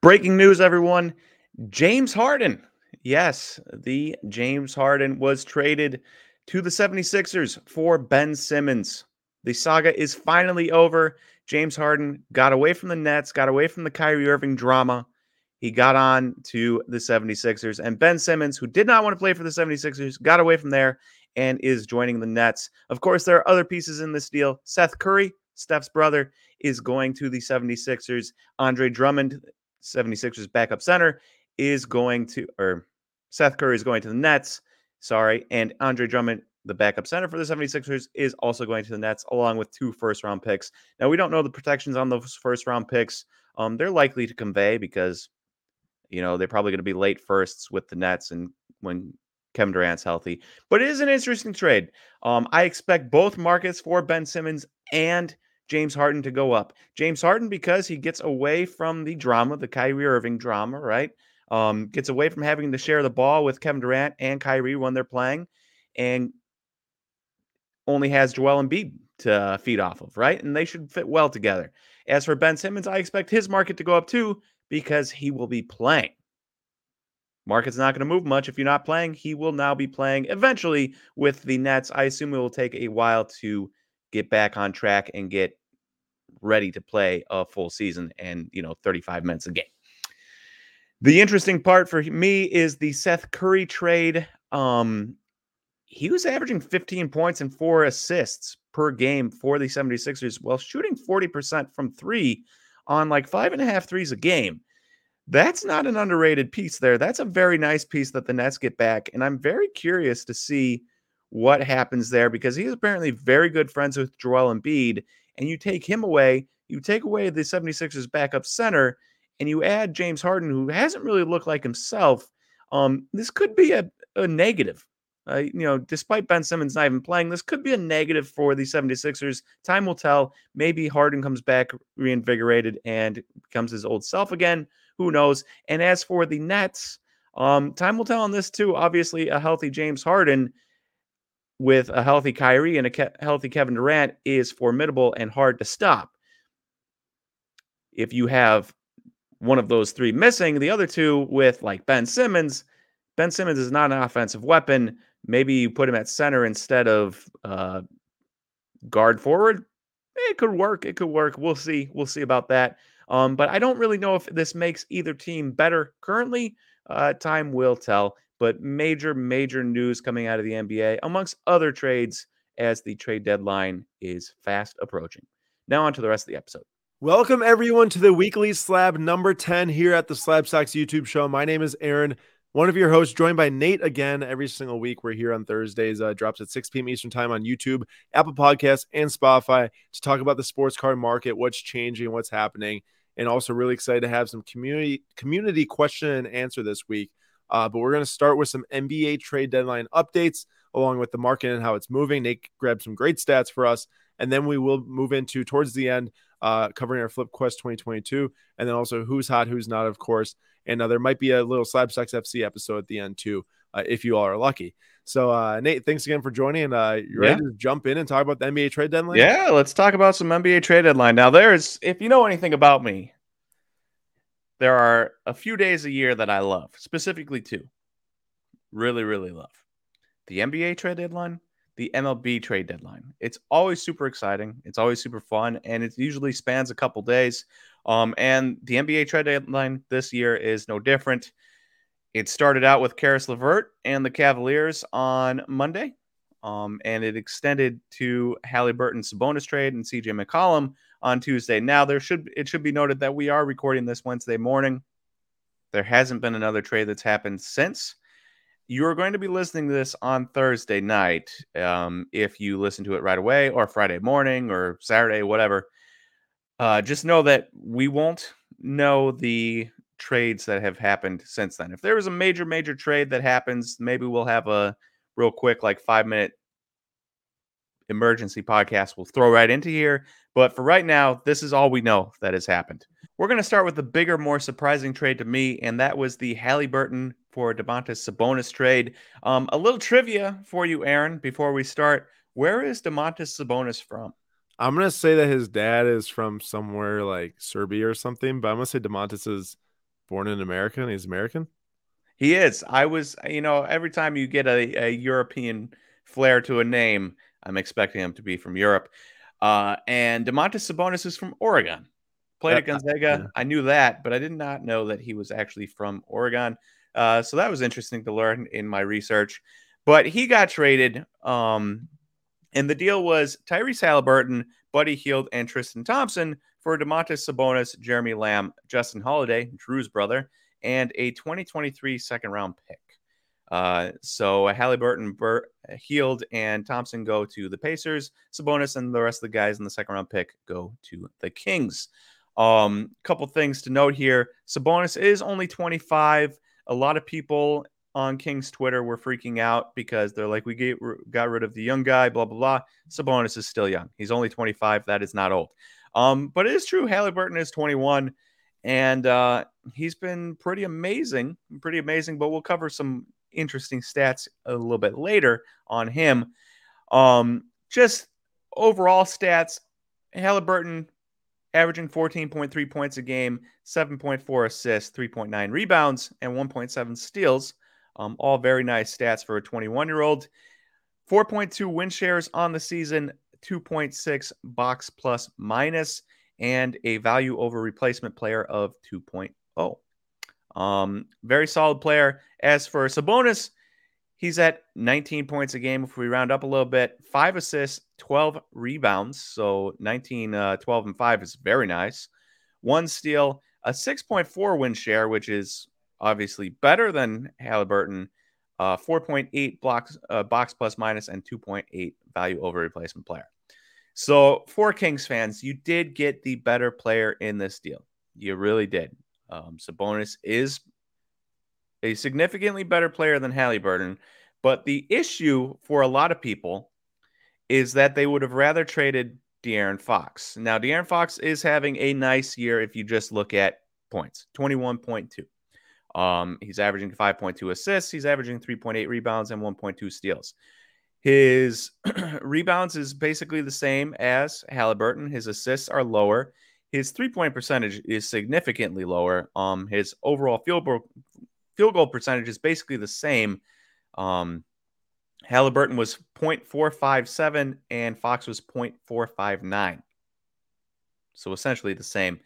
Breaking news, everyone. James Harden. Yes, the James Harden was traded to the 76ers for Ben Simmons. The saga is finally over. James Harden got away from the Nets, got away from the Kyrie Irving drama. He got on to the 76ers. And Ben Simmons, who did not want to play for the 76ers, got away from there and is joining the Nets. Of course, there are other pieces in this deal. Seth Curry, Steph's brother, is going to the 76ers. Andre Drummond, 76ers backup center, is going to, or Seth Curry is going to the Nets. Sorry. And Andre Drummond, the backup center for the 76ers, is also going to the Nets, along with two first round picks. Now, we don't know the protections on those first round picks. Um, they're likely to convey because, you know, they're probably going to be late firsts with the Nets and when Kevin Durant's healthy. But it is an interesting trade. Um, I expect both markets for Ben Simmons and James Harden to go up. James Harden because he gets away from the drama, the Kyrie Irving drama, right? Um, gets away from having to share the ball with Kevin Durant and Kyrie when they're playing, and only has Joel Embiid to feed off of, right? And they should fit well together. As for Ben Simmons, I expect his market to go up too because he will be playing. Market's not going to move much if you're not playing. He will now be playing eventually with the Nets. I assume it will take a while to get back on track and get ready to play a full season and, you know, 35 minutes a game. The interesting part for me is the Seth Curry trade. Um, he was averaging 15 points and four assists per game for the 76ers while shooting 40% from three on like five and a half threes a game. That's not an underrated piece there. That's a very nice piece that the Nets get back. And I'm very curious to see what happens there because he's apparently very good friends with Joel Embiid. And you take him away, you take away the 76ers backup center, and you add James Harden, who hasn't really looked like himself. Um, this could be a, a negative. Uh, you know, despite Ben Simmons not even playing, this could be a negative for the 76ers. Time will tell. Maybe Harden comes back reinvigorated and becomes his old self again. Who knows? And as for the Nets, um, time will tell on this too. Obviously, a healthy James Harden with a healthy Kyrie and a ke- healthy Kevin Durant is formidable and hard to stop. If you have one of those three missing, the other two with like Ben Simmons, Ben Simmons is not an offensive weapon. Maybe you put him at center instead of uh, guard forward. It could work. It could work. We'll see. We'll see about that. Um, but I don't really know if this makes either team better currently. Uh, time will tell but major, major news coming out of the NBA, amongst other trades, as the trade deadline is fast approaching. Now, on to the rest of the episode. Welcome, everyone, to the weekly slab number 10 here at the Slab Stocks YouTube show. My name is Aaron, one of your hosts, joined by Nate again every single week. We're here on Thursdays, uh, drops at 6 p.m. Eastern Time on YouTube, Apple Podcasts, and Spotify to talk about the sports card market, what's changing, what's happening. And also, really excited to have some community community question and answer this week. Uh, but we're going to start with some NBA trade deadline updates along with the market and how it's moving. Nate grabbed some great stats for us. And then we will move into towards the end, uh, covering our Flip Quest 2022, and then also who's hot, who's not, of course. And uh, there might be a little Slab Stocks FC episode at the end, too, uh, if you all are lucky. So, uh, Nate, thanks again for joining. And uh, you ready yeah. to jump in and talk about the NBA trade deadline? Yeah, let's talk about some NBA trade deadline. Now, there's, if you know anything about me, there are a few days a year that I love, specifically two. Really, really love the NBA trade deadline, the MLB trade deadline. It's always super exciting. It's always super fun, and it usually spans a couple days. Um, and the NBA trade deadline this year is no different. It started out with Caris LeVert and the Cavaliers on Monday, um, and it extended to Halliburton Sabonis trade and CJ McCollum on Tuesday. Now there should it should be noted that we are recording this Wednesday morning. There hasn't been another trade that's happened since. You are going to be listening to this on Thursday night. Um, if you listen to it right away, or Friday morning, or Saturday, whatever. Uh, just know that we won't know the trades that have happened since then. If there is a major, major trade that happens, maybe we'll have a real quick, like five minute emergency podcast we'll throw right into here. But for right now, this is all we know that has happened. We're going to start with the bigger, more surprising trade to me, and that was the Halliburton for Domantas Sabonis trade. Um, a little trivia for you, Aaron, before we start. Where is Domantas Sabonis from? I'm gonna say that his dad is from somewhere like Serbia or something, but I'm gonna say Domantas is born in America and he's American? He is. I was, you know, every time you get a, a European flair to a name, I'm expecting him to be from Europe. Uh, and Domantas Sabonis is from Oregon. Played at Gonzaga. Yeah. I knew that, but I did not know that he was actually from Oregon. Uh, so that was interesting to learn in my research. But he got traded. Um, and the deal was Tyrese Halliburton, Buddy Hield, and Tristan Thompson for Domantas Sabonis, Jeremy Lamb, Justin Holiday, Drew's brother, and a 2023 second round pick. Uh, so Halliburton, Bur- Hield, and Thompson go to the Pacers. Sabonis and the rest of the guys in the second round pick go to the Kings. Um, couple things to note here: Sabonis is only 25. A lot of people on Kings Twitter were freaking out because they're like, we get, got rid of the young guy, blah blah blah. Sabonis is still young. He's only 25. That is not old. Um, but it is true. Halliburton is 21, and uh, he's been pretty amazing, pretty amazing. But we'll cover some interesting stats a little bit later on him. Um, just overall stats, Halliburton averaging 14.3 points a game, 7.4 assists, 3.9 rebounds, and 1.7 steals. Um, all very nice stats for a 21 year old. 4.2 win shares on the season, 2.6 box plus minus, and a value over replacement player of 2.0. Um, very solid player. As for Sabonis, he's at 19 points a game if we round up a little bit, five assists, 12 rebounds. So 19, uh, 12, and five is very nice. One steal, a 6.4 win share, which is obviously better than Halliburton. Uh, 4.8 blocks, uh, box plus minus, and 2.8 value over replacement player. So for Kings fans, you did get the better player in this deal. You really did. Um, Sabonis is a significantly better player than Halliburton, but the issue for a lot of people is that they would have rather traded De'Aaron Fox. Now, De'Aaron Fox is having a nice year if you just look at points 21.2. Um, he's averaging 5.2 assists, he's averaging 3.8 rebounds and 1.2 steals. His rebounds is basically the same as Halliburton. His assists are lower. His three point percentage is significantly lower. Um, his overall field goal, field goal percentage is basically the same. Um, Halliburton was 0.457 and Fox was 0.459. So essentially the same.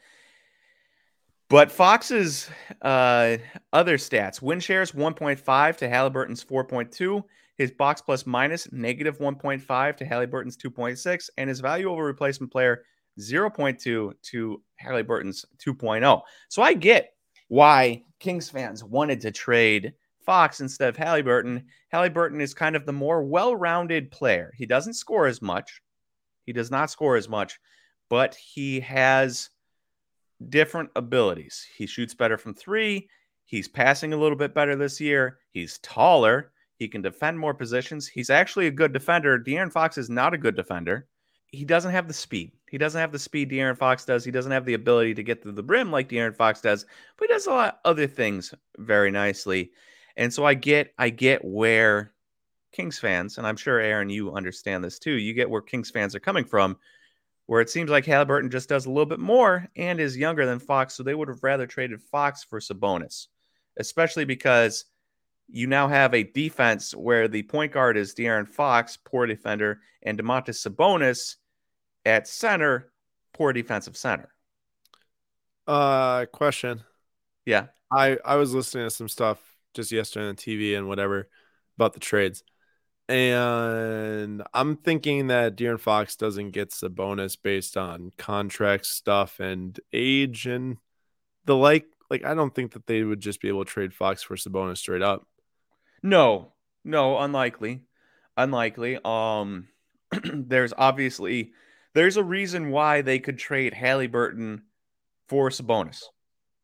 But Fox's uh, other stats win shares 1.5 to Halliburton's 4.2, his box plus minus negative 1.5 to Halliburton's 2.6, and his value over replacement player 0.2 to Halliburton's 2.0. So I get why Kings fans wanted to trade Fox instead of Halliburton. Halliburton is kind of the more well rounded player. He doesn't score as much, he does not score as much, but he has different abilities. He shoots better from three. He's passing a little bit better this year. He's taller. He can defend more positions. He's actually a good defender. De'Aaron Fox is not a good defender he doesn't have the speed. He doesn't have the speed De'Aaron Fox does. He doesn't have the ability to get to the brim like De'Aaron Fox does, but he does a lot of other things very nicely. And so I get I get where Kings fans, and I'm sure Aaron, you understand this too. You get where Kings fans are coming from, where it seems like Halliburton just does a little bit more and is younger than Fox, so they would have rather traded Fox for Sabonis, especially because you now have a defense where the point guard is De'Aaron Fox, poor defender, and Domantas Sabonis at center, poor defensive center. Uh, question. Yeah, I I was listening to some stuff just yesterday on TV and whatever about the trades, and I'm thinking that De'Aaron Fox doesn't get the bonus based on contract stuff and age and the like. Like, I don't think that they would just be able to trade Fox for Sabonis straight up. No, no, unlikely, unlikely. Um, there's obviously there's a reason why they could trade Halliburton for Sabonis.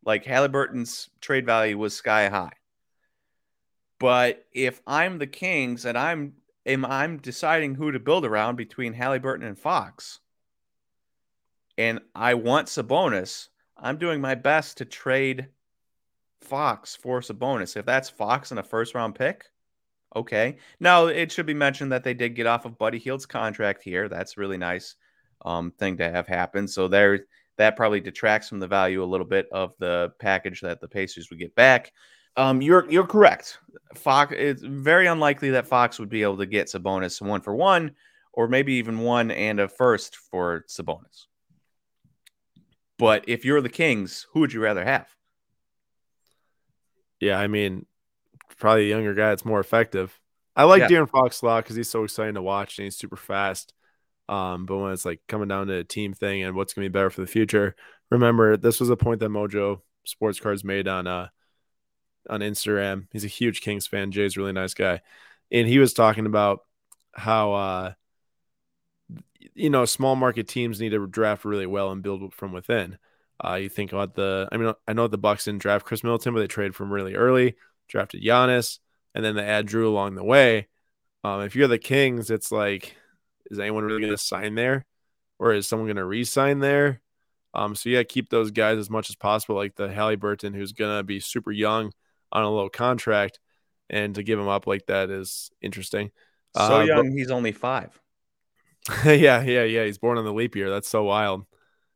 Like Halliburton's trade value was sky high. But if I'm the Kings and I'm am I'm deciding who to build around between Halliburton and Fox, and I want Sabonis, I'm doing my best to trade Fox for Sabonis. If that's Fox and a first round pick, okay. Now it should be mentioned that they did get off of Buddy Hield's contract here. That's really nice um, thing to have happen. So there, that probably detracts from the value a little bit of the package that the Pacers would get back. Um, you're you're correct. Fox. It's very unlikely that Fox would be able to get Sabonis one for one, or maybe even one and a first for Sabonis. But if you're the Kings, who would you rather have? Yeah, I mean, probably a younger guy that's more effective. I like Yeah. De'Aaron Fox a lot because he's so exciting to watch and he's super fast. Um, but when it's like coming down to a team thing and what's gonna be better for the future, remember this was a point that Mojo Sports Cards made on uh on Instagram. He's a huge Kings fan. Jay's really nice guy, and he was talking about how uh you know small market teams need to draft really well and build from within. Uh, you think about the, I mean, I know the Bucks didn't draft Khris Middleton, but they traded from really early, drafted Giannis, and then they add Drew along the way. Um, if you're the Kings, it's like, is anyone really going to sign there, or is someone going to re-sign there? Um, so yeah, keep those guys as much as possible, like the Halliburton, who's going to be super young on a low contract, and to give him up like that is interesting. So Uh, but- young, he's only five. yeah, yeah, yeah. He's born on the leap year. That's so wild.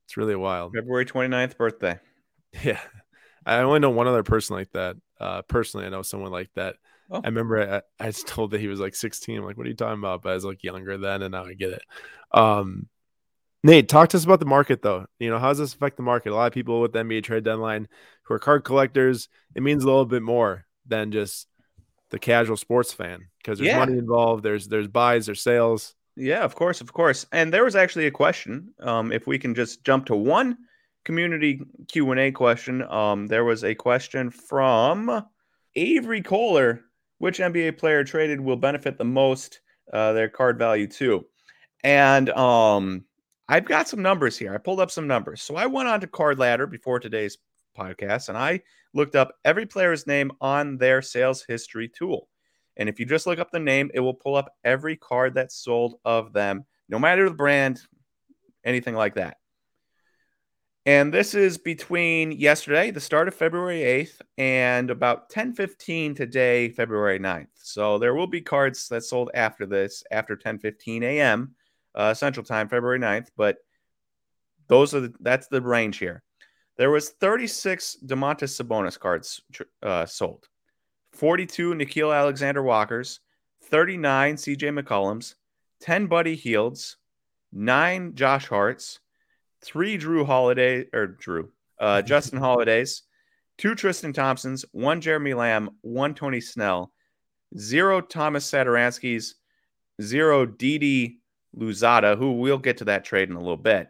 It's really wild. February 29th birthday. Yeah. I only know one other person like that. Uh, personally, I know someone like that. Oh. I remember I, I was told that he was like 16. I'm like, what are you talking about? But I was like younger then, and now I get it. Um, Nate, talk to us about the market, though. You know, how does this affect the market? A lot of people with the NBA trade deadline who are card collectors, it means a little bit more than just the casual sports fan because there's Yeah. money involved. There's there's buys, there's sales. Yeah, of course, of course. And there was actually a question. Um, if we can just jump to one community Q and A question. Um, there was a question from Avery Kohler: Which NBA player traded will benefit the most? Uh, their card value too. And um, I've got some numbers here. I pulled up some numbers. So I went on to Card Ladder before today's podcast, and I looked up every player's name on their sales history tool. And if you just look up the name, it will pull up every card that's sold of them, no matter the brand, anything like that. And this is between yesterday, the start of February 8th, and about 10:15 today, February 9th. So there will be cards that sold after this, after 10:15 a.m. Uh, Central Time, February 9th. But those are the, that's the range here. There was 36 Domantas Sabonis cards uh, sold. 42 Nickeil Alexander Walkers, 39 CJ McCollums, 10 Buddy Hields, 9 Josh Harts, 3 Drew Holiday or Drew, uh, Justin Holidays, 2 Tristan Thompsons, 1 Jeremy Lamb, 1 Tony Snell, 0 Thomas Satoranskys, 0 Didi Louzada, who we'll get to that trade in a little bit.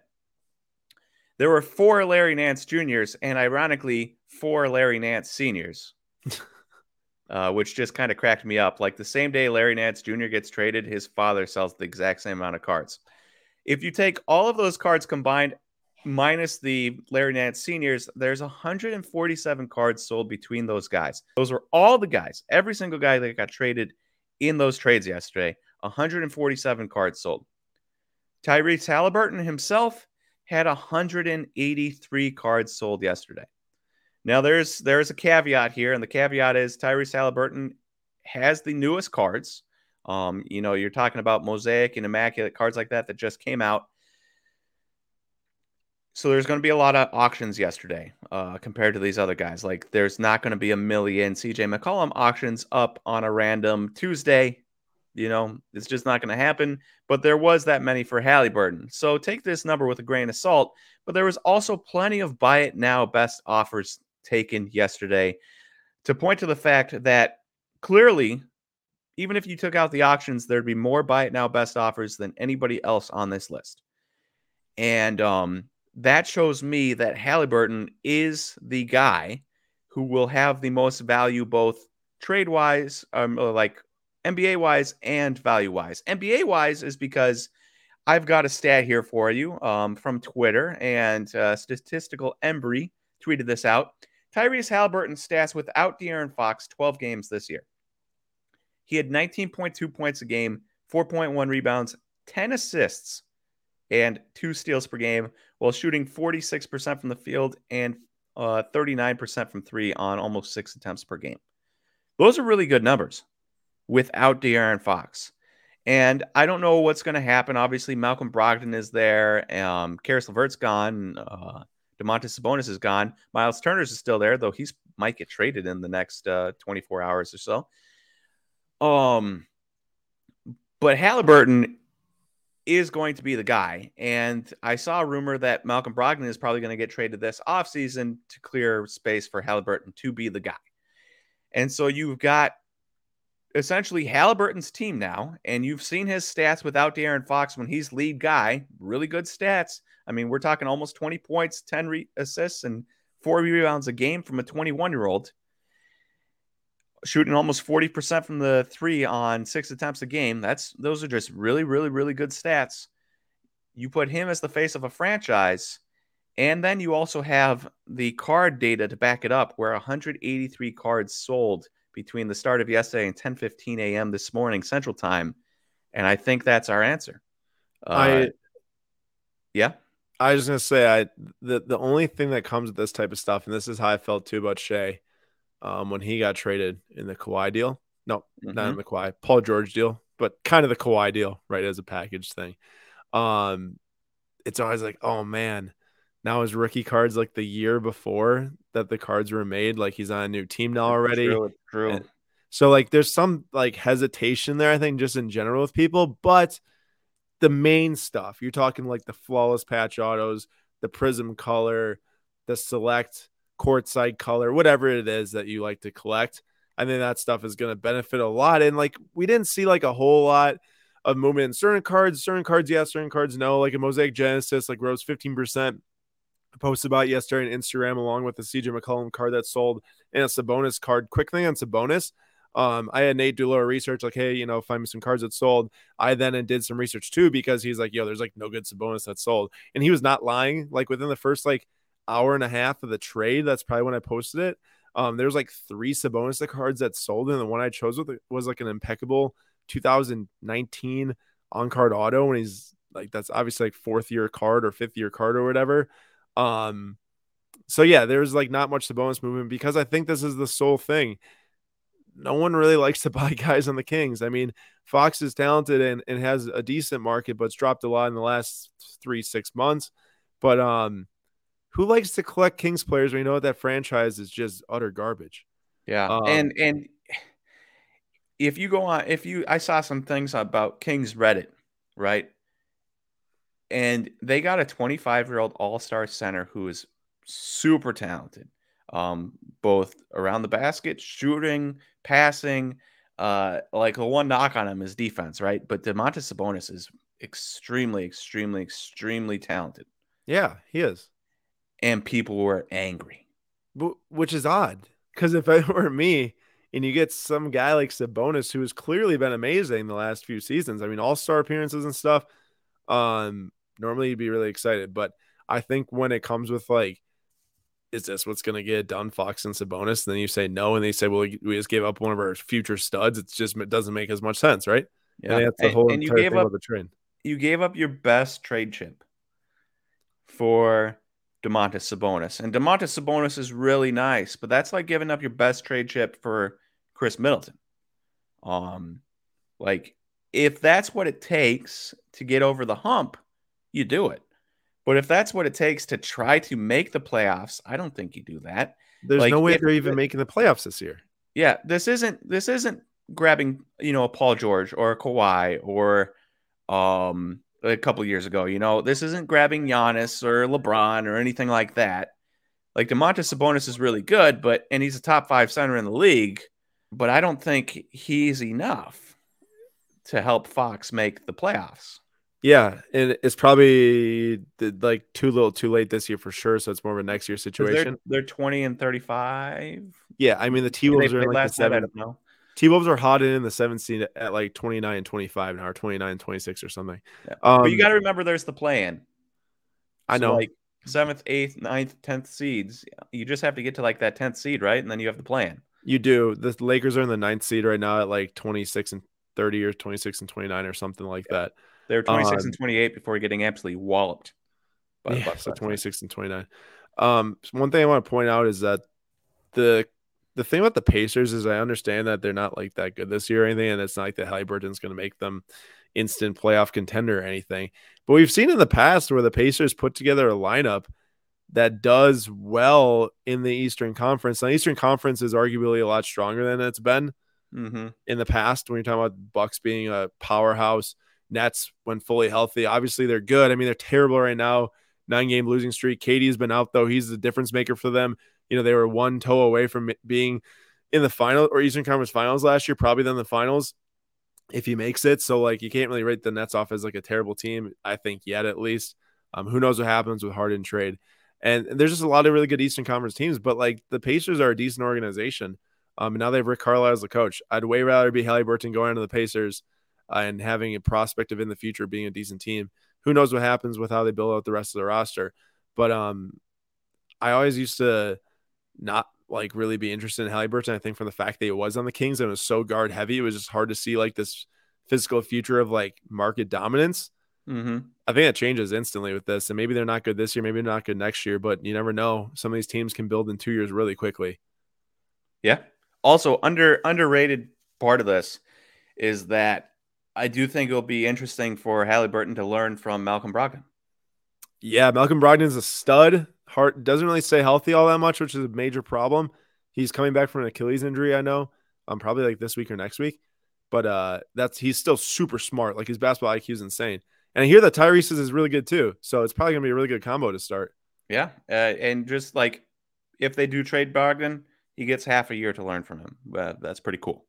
There were four Larry Nance Juniors and ironically four Larry Nance Seniors uh, which just kind of cracked me up. Like the same day Larry Nance Jr. gets traded, his father sells the exact same amount of cards. If you take all of those cards combined minus the Larry Nance seniors, there's 147 cards sold between those guys. Those were all the guys, every single guy that got traded in those trades yesterday. 147 cards sold. Tyrese Halliburton himself had 183 cards sold yesterday. Now there's there's a caveat here, and the caveat is Tyrese Halliburton has the newest cards. Um, you know, you're talking about mosaic and immaculate cards like that that just came out. So there's going to be a lot of auctions yesterday uh, compared to these other guys. Like there's not going to be a million CJ McCollum auctions up on a random Tuesday. You know, it's just not going to happen. But there was that many for Halliburton. So take this number with a grain of salt. But there was also plenty of buy it now best offers taken yesterday to point to the fact that clearly, even if you took out the auctions, there'd be more buy it now best offers than anybody else on this list. And um, that shows me that Halliburton is the guy who will have the most value, both trade wise, um, like NBA wise and value wise. NBA wise is because I've got a stat here for you um, from Twitter, and uh, Statistical Embry tweeted this out. Tyrese Halliburton stats without De'Aaron Fox 12 games this year. He had 19.2 points a game, 4.1 rebounds, 10 assists, and two steals per game, while shooting 46% from the field and uh, 39% from three on almost six attempts per game. Those are really good numbers without De'Aaron Fox. And I don't know what's going to happen. Obviously, Malcolm Brogdon is there. Um, Caris LeVert's gone. Uh, Domantas Sabonis is gone. Miles Turner's is still there, though he's might get traded in the next uh, 24 hours or so. Um, but Halliburton is going to be the guy. And I saw a rumor that Malcolm Brogdon is probably going to get traded this offseason to clear space for Halliburton to be the guy. And so you've got essentially Halliburton's team now, and you've seen his stats without De'Aaron Fox when he's lead guy. Really good stats. I mean, we're talking almost 20 points, 10 re- assists, and four rebounds a game from a 21 year old. Shooting almost 40% from the three on six attempts a game. That's those are just really, really, really good stats. You put him as the face of a franchise, and then you also have the card data to back it up, where 183 cards sold between the start of yesterday and 10:15 a.m. this morning Central Time, and I think that's our answer. Uh, I yeah. I was gonna say I the the only thing that comes with this type of stuff, and this is how I felt too about Shai, um, when he got traded in the Kawhi deal. No, Mm-hmm. not in the Kawhi, Paul George deal, but kind of the Kawhi deal, right, as a package thing. Um, it's always like, oh man, now his rookie cards like the year before that the cards were made, like he's on a new team now already. True, it's true. And- So like there's some like hesitation there, I think, just in general with people, but the main stuff, you're talking like the flawless patch autos, the prism color, the select courtside color, whatever it is that you like to collect. I think that stuff is going to benefit a lot. And like we didn't see like a whole lot of movement in certain cards, certain cards, yes, certain cards, no. Like a Mosaic Genesis, like rose 15%. I posted about yesterday on Instagram along with the CJ McCollum card that sold and it's a Sabonis card. Quick thing on Sabonis. Um, I had Nate do a little research, like, hey, you know, find me some cards that sold. I then and did some research too because he's like, yo, there's like no good Sabonis that sold, and he was not lying. Like within the first like hour and a half of the trade, that's probably when I posted it. Um, there's like three Sabonis cards that sold, and the one I chose with was like an impeccable 2019 on card auto, and he's like that's obviously like fourth year card or fifth year card or whatever. Um, so yeah, there's like not much Sabonis movement because I think this is the sole thing no one really likes to buy guys on the Kings. I mean, Fox is talented and, and has a decent market, but it's dropped a lot in the last three, six months. But um, who likes to collect Kings players when you know that franchise is just utter garbage? Yeah, Um, and and if you go on, if you, I saw some things about Kings Reddit, right? And they got a 25 year old All Star center who is super talented, um, both around the basket, shooting, passing. Uh, like the one knock on him is defense, right? But Domantas Sabonis is extremely, extremely, extremely talented, Yeah, he is, and people were angry. Wh- which is odd because if it were me and you get some guy like Sabonis who has clearly been amazing the last few seasons, I mean, all star appearances and stuff, um, normally you'd be really excited. But I think when it comes with like, is this what's going to get done, Fox and Sabonis? And then you say no, and they say, well, we just gave up one of our future studs. It's just it doesn't make as much sense, right? Yeah, And that's the whole and you gave thing up the trade. you gave up your best trade chip for Domantas Sabonis. And Domantas Sabonis is really nice, but that's like giving up your best trade chip for Khris Middleton. Um like if that's what it takes to get over the hump, you do it. But if that's what it takes to try to make the playoffs, I don't think you do that. There's like, no way if- they're even making the playoffs this year. Yeah, this isn't this isn't grabbing, you know, a Paul George or a Kawhi or um a couple years ago, you know. This isn't grabbing Giannis or LeBron or anything like that. Like Domantas Sabonis is really good, but and he's a top 5 center in the league, but I don't think he's enough to help Fox make the playoffs. Yeah, and it's probably like too little, too late this year for sure. So it's more of a next year situation. They're, they're 20 and 35. Yeah, I mean the T Wolves are in like the last night, I seven. T Wolves are hot in the seventh seed at like 29 and 25 now, or 29 and 26 or something. Yeah. Um, but you got to remember there's the play in. I know. like seventh, eighth, ninth, tenth seeds. You just have to get to like that tenth seed, right? And then you have the plan. You do. The Lakers are in the ninth seed right now at like 26 and 30 or 26 and 29 or something like that. They were 26 Um, and 28 before getting absolutely walloped. by the Yeah, Bucks so 26 and 29. Um, one thing I want to point out is that the the thing about the Pacers is I understand that they're not like that good this year or anything, and it's not like the Halliburton's going to make them instant playoff contender or anything. But we've seen in the past where the Pacers put together a lineup that does well in the Eastern Conference. Now, Eastern Conference is arguably a lot stronger than it's been Mm-hmm. in the past when you're talking about Bucks being a powerhouse. Nets when fully healthy, obviously they're good. I mean, they're terrible right now. Nine game losing streak. Katie's been out though. He's the difference maker for them. You know, they were one toe away from being in the final or Eastern Conference Finals last year, probably then the finals if he makes it. So like you can't really rate the Nets off as like a terrible team, I think yet at least. Um, who knows what happens with Harden trade? And there's just a lot of really good Eastern Conference teams, but like the Pacers are a decent organization. Um, and now they have Rick Carlisle as the coach. I'd way rather be Halliburton going to the Pacers uh, and having a prospect of in the future being a decent team. Who knows what happens with how they build out the rest of the roster? But um, I always used to not like really be interested in Halliburton. I think from the fact that he was on the Kings and it was so guard heavy, it was just hard to see like this physical future of like market dominance. Mm-hmm. I think that changes instantly with this. And maybe they're not good this year, maybe they're not good next year, but you never know. Some of these teams can build in two years really quickly. Yeah. Also, under underrated part of this is that I do think it'll be interesting for Halliburton to learn from Malcolm Brogdon. Yeah, Malcolm Brogdon's a stud. Heart doesn't really stay healthy all that much, which is a major problem. He's coming back from an Achilles injury, I know. Um, probably like this week or next week. But uh, that's he's still super smart. Like his basketball IQ is insane. And I hear that Tyrese is really good too. So it's probably gonna be a really good combo to start. Yeah, uh, and just like if they do trade Brogdon, he gets half a year to learn from him. Uh, that's pretty cool.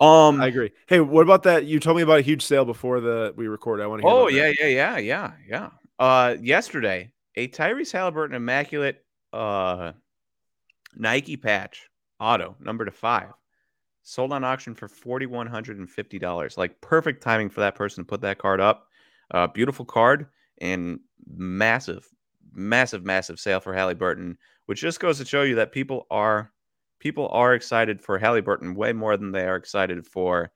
Um, I agree. Hey, what about that? You told me about a huge sale before the we record. I want to hear. Oh yeah, that. yeah, yeah, yeah, yeah. Uh, yesterday, a Tyrese Halliburton immaculate uh Nike patch auto number to five sold on auction for forty one hundred and fifty dollars. Like perfect timing for that person to put that card up. Uh, beautiful card and massive, massive, massive sale for Halliburton, which just goes to show you that people are people are excited for Halliburton way more than they are excited for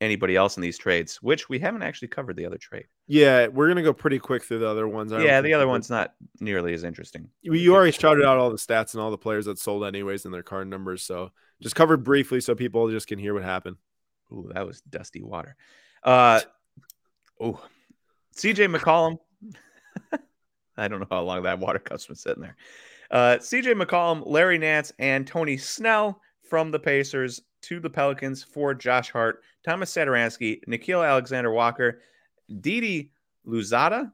anybody else in these trades, which we haven't actually covered the other trade. Yeah, we're gonna go pretty quick through the other ones. I Yeah, the other one's not nearly as interesting. You, you already shouted out all the stats and all the players that sold anyways and their card numbers. So just cover briefly so people just can hear what happened. Ooh, that was dusty water. Uh, oh, CJ McCollum. I don't know how long that water cup's been sitting there. Uh, CJ McCollum, Larry Nance, and Tony Snell from the Pacers to the Pelicans for Josh Hart, Thomas Satoransky, Nickeil Alexander Walker, Didi Louzada.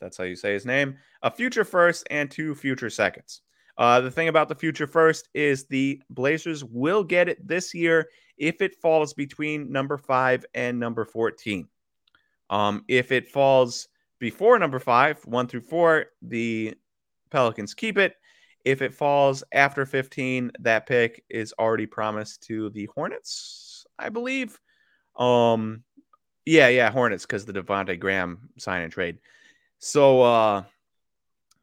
That's how you say his name. A future first and two future seconds. Uh, the thing about the future first is the Blazers will get it this year if it falls between number five and number 14. Um, if it falls before number five, one through four, the Pelicans keep it. If it falls after 15, that pick is already promised to the Hornets, I believe. Um, yeah, yeah, Hornets because the Devonte Graham sign and trade. So uh,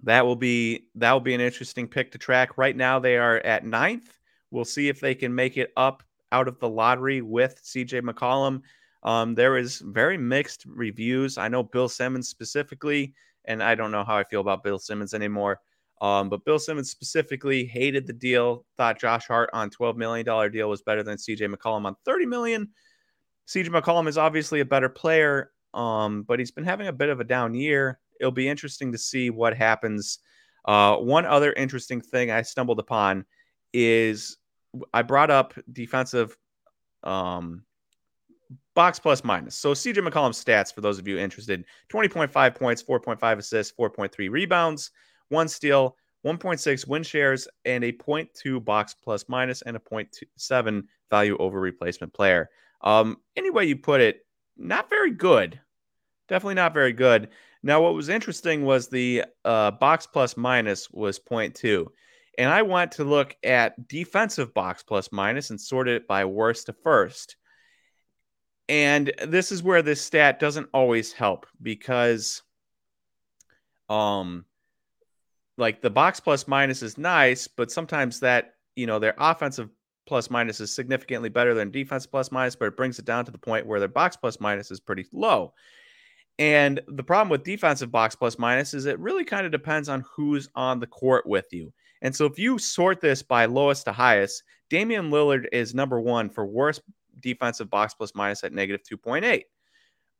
that will be that will be an interesting pick to track. Right now, they are at ninth. We'll see if they can make it up out of the lottery with CJ McCollum. Um, there is very mixed reviews. I know Bill Simmons specifically, and I don't know how I feel about Bill Simmons anymore. Um, but Bill Simmons specifically hated the deal. Thought Josh Hart on twelve million dollar deal was better than CJ McCollum on 30 million. CJ McCollum is obviously a better player, um, but he's been having a bit of a down year. It'll be interesting to see what happens. Uh, one other interesting thing I stumbled upon is I brought up defensive um, box plus minus. So CJ McCollum's stats, for those of you interested 20.5 points, 4.5 assists, 4.3 rebounds, one steal, 1.6 win shares, and a 0.2 box plus minus, and a 0.7 value over replacement player. Um, any way you put it, not very good. Definitely not very good. Now, what was interesting was the uh, box plus minus was 0.2. And I went to look at defensive box plus minus and sorted it by worst to first. And this is where this stat doesn't always help because um like the box plus minus is nice, but sometimes that, you know, their offensive plus minus is significantly better than defense plus minus, but it brings it down to the point where their box plus minus is pretty low. And the problem with defensive box plus minus is it really kind of depends on who's on the court with you. And so if you sort this by lowest to highest, Damian Lillard is number one for worst defensive box plus minus at negative 2.8.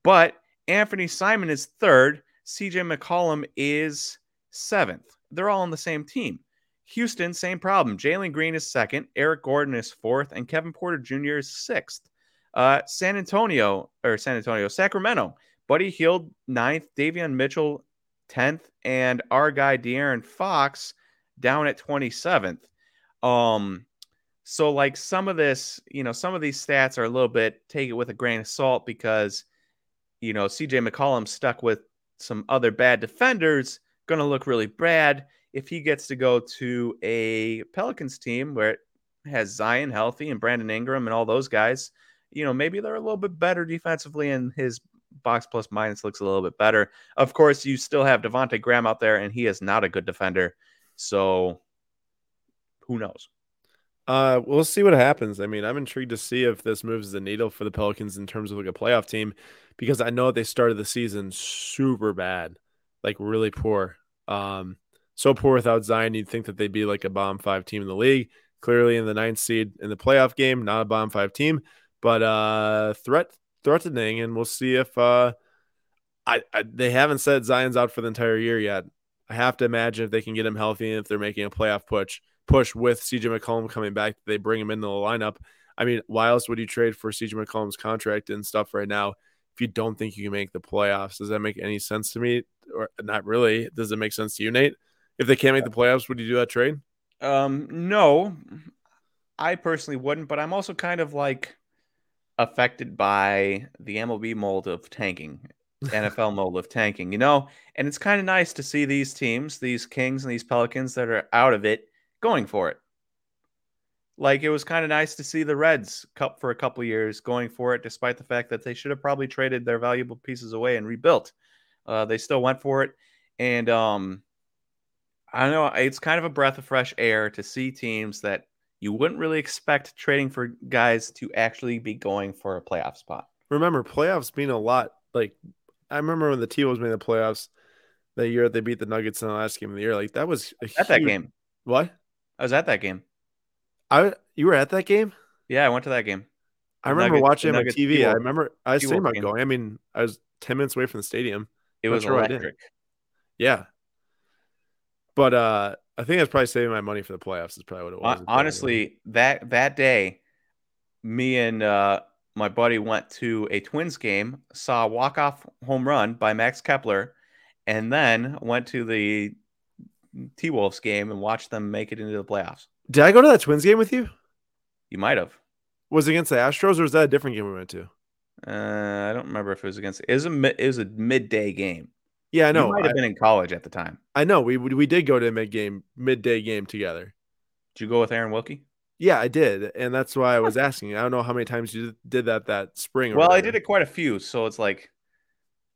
But Anthony Simon is third. CJ McCollum is seventh. They're all on the same team. Houston, same problem. Jalen Green is second. Eric Gordon is fourth. And Kevin Porter Jr. is sixth. Uh, San Antonio, or San Antonio, Sacramento, Buddy Hield ninth. Davion Mitchell 10th. And our guy, De'Aaron Fox, down at 27th. Um, so like some of this, you know, some of these stats are a little bit take it with a grain of salt because, you know, CJ McCollum stuck with some other bad defenders, going to look really bad if he gets to go to a Pelicans team where it has Zion healthy and Brandon Ingram and all those guys. You know, maybe they're a little bit better defensively, and his box plus minus looks a little bit better. Of course, you still have Devonte Graham out there, and he is not a good defender. So who knows? Uh, we'll see what happens. I mean, I'm intrigued to see if this moves the needle for the Pelicans in terms of like a playoff team, because I know they started the season super bad, like really poor. Um, so poor without Zion, you'd think that they'd be like a bomb five team in the league. Clearly, in the ninth seed in the playoff game, not a bomb five team, but uh, threat threatening, and we'll see if uh, I, I they haven't said Zion's out for the entire year yet. I have to imagine if they can get him healthy and if they're making a playoff push push with CJ McCollum coming back, they bring him into the lineup. I mean, why else would you trade for CJ McCollum's contract and stuff right now if you don't think you can make the playoffs? Does that make any sense to me? Or not really? Does it make sense to you, Nate? If they can't make the playoffs, would you do that trade? Um, no, I personally wouldn't, but I'm also kind of like affected by the MLB mold of tanking. NFL mold of tanking, you know? And it's kind of nice to see these teams, these Kings and these Pelicans that are out of it, going for it. Like it was kind of nice to see the Reds cup for a couple years going for it, despite the fact that they should have probably traded their valuable pieces away and rebuilt. Uh, they still went for it, and um, I don't know. It's kind of a breath of fresh air to see teams that you wouldn't really expect trading for guys to actually be going for a playoff spot. Remember, playoffs mean a lot. Like I remember when the T Wolves made the playoffs that year they beat the Nuggets in the last game of the year. Like that was at huge... that game. What? I was at that game. I you were at that game? Yeah, I went to that game. I remember Nuggets, watching on TV. I remember I was thinking about game. going. I mean, I was ten minutes away from the stadium. It was sure electric. Yeah, but uh, I think I was probably saving my money for the playoffs. Is probably what it was. Honestly, that that day, me and uh, my buddy went to a Twins game, saw a walk off home run by Max Kepler, and then went to the T Wolves game and watched them make it into the playoffs. Did I go to that Twins game with you? You might have. Was it against the Astros or was that a different game we went to? Uh, I don't remember if it was against. It was a it was a midday game. Yeah, I know. You might have I, been in college at the time. I know. We we did go to a mid game midday game together. Did you go with Aaron Wilkie? Yeah, I did, and that's why I was asking. I don't know how many times you did that that spring. well, I did it quite a few, so it's like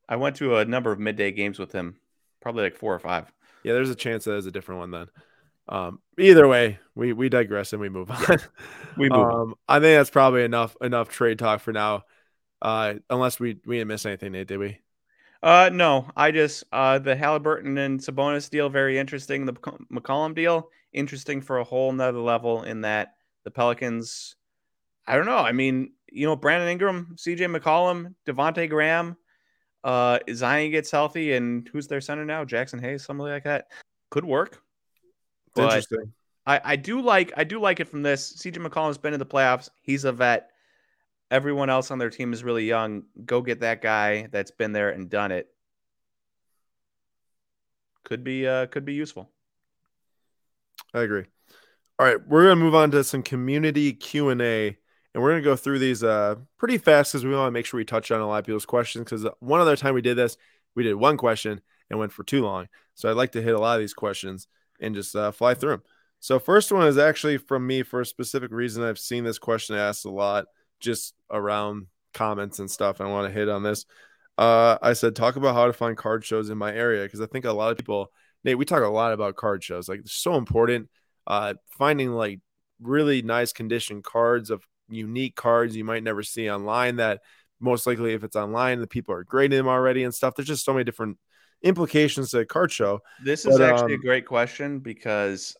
I went to a number of midday games with him, probably like four or five. Yeah, there's a chance that is a different one then. Um, either way, we we digress and we move on. We move. um, on. I think that's probably enough enough trade talk for now. Uh, unless we we didn't miss anything, Nate, did we? Uh, no, I just uh the Halliburton and Sabonis deal very interesting. The McCollum deal interesting for a whole nother level in that the Pelicans. I don't know. I mean, you know, Brandon Ingram, C.J. McCollum, Devonte Graham, uh, Zion gets healthy, and who's their center now? Jaxson Hayes, something like that. Could work. But interesting. I, I do like I do like it from this. CJ McCollum's been in the playoffs. He's a vet. Everyone else on their team is really young. Go get that guy that's been there and done it. Could be uh could be useful. I agree. All right, we're gonna move on to some community Q and A, and we're gonna go through these uh pretty fast because we want to make sure we touch on a lot of people's questions. Because one other time we did this, we did one question and went for too long. So I'd like to hit a lot of these questions and just uh, fly through them. So first one is actually from me for a specific reason. I've seen this question asked a lot, just around comments and stuff. I want to hit on this. Uh, I said talk about how to find card shows in my area because I think a lot of people, Nate, we talk a lot about card shows. Like it's so important. Uh, finding like really nice condition cards of unique cards you might never see online. That most likely, if it's online, the people are grading them already and stuff. There's just so many different implications to a card show. This is but, actually um, a great question because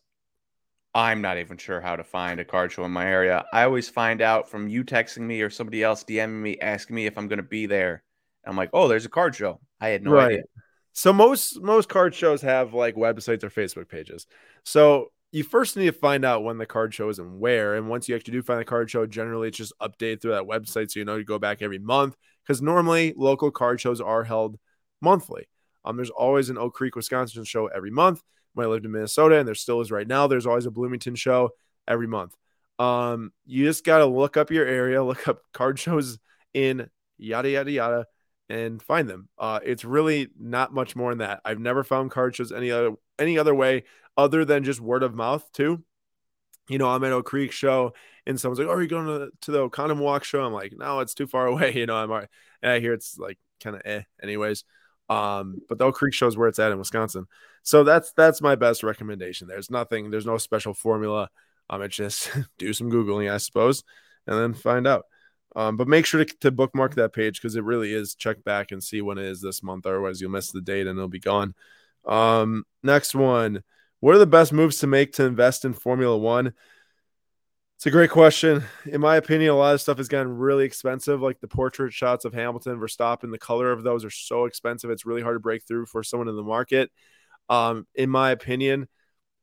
I'm not even sure how to find a card show in my area. I always find out from you texting me or somebody else DMing me asking me if I'm going to be there. I'm like, oh, there's a card show. I had no right. idea. So most most card shows have like websites or Facebook pages. So you first need to find out when the card show is and where. And once you actually do find the card show, generally it's just updated through that website. So you know you go back every month. Because normally local card shows are held monthly. Um, there's always an Oak Creek, Wisconsin show every month. When I lived in Minnesota, and there still is right now, there's always a Bloomington show every month. Um, you just gotta look up your area, look up card shows in yada yada yada, and find them. Uh, it's really not much more than that. I've never found card shows any other any other way other than just word of mouth too. You know, I'm at Oak Creek show and someone's like, oh, are you going to, to the Oconomowoc show? I'm like, no, it's too far away. You know, I'm all right. And I hear it's like kind of eh anyways. Um, but the Oak Creek shows where it's at in Wisconsin. So that's that's my best recommendation. There's nothing, there's no special formula. Um, it's just do some Googling, I suppose, and then find out. Um, but make sure to, to bookmark that page because it really is check back and see when it is this month. Otherwise, you'll miss the date and it'll be gone. Um, next one. What are the best moves to make to invest in Formula One? It's a great question. In my opinion, a lot of stuff has gotten really expensive. Like the portrait shots of Hamilton, Verstappen, the color of those are so expensive. It's really hard to break through for someone in the market. Um, in my opinion,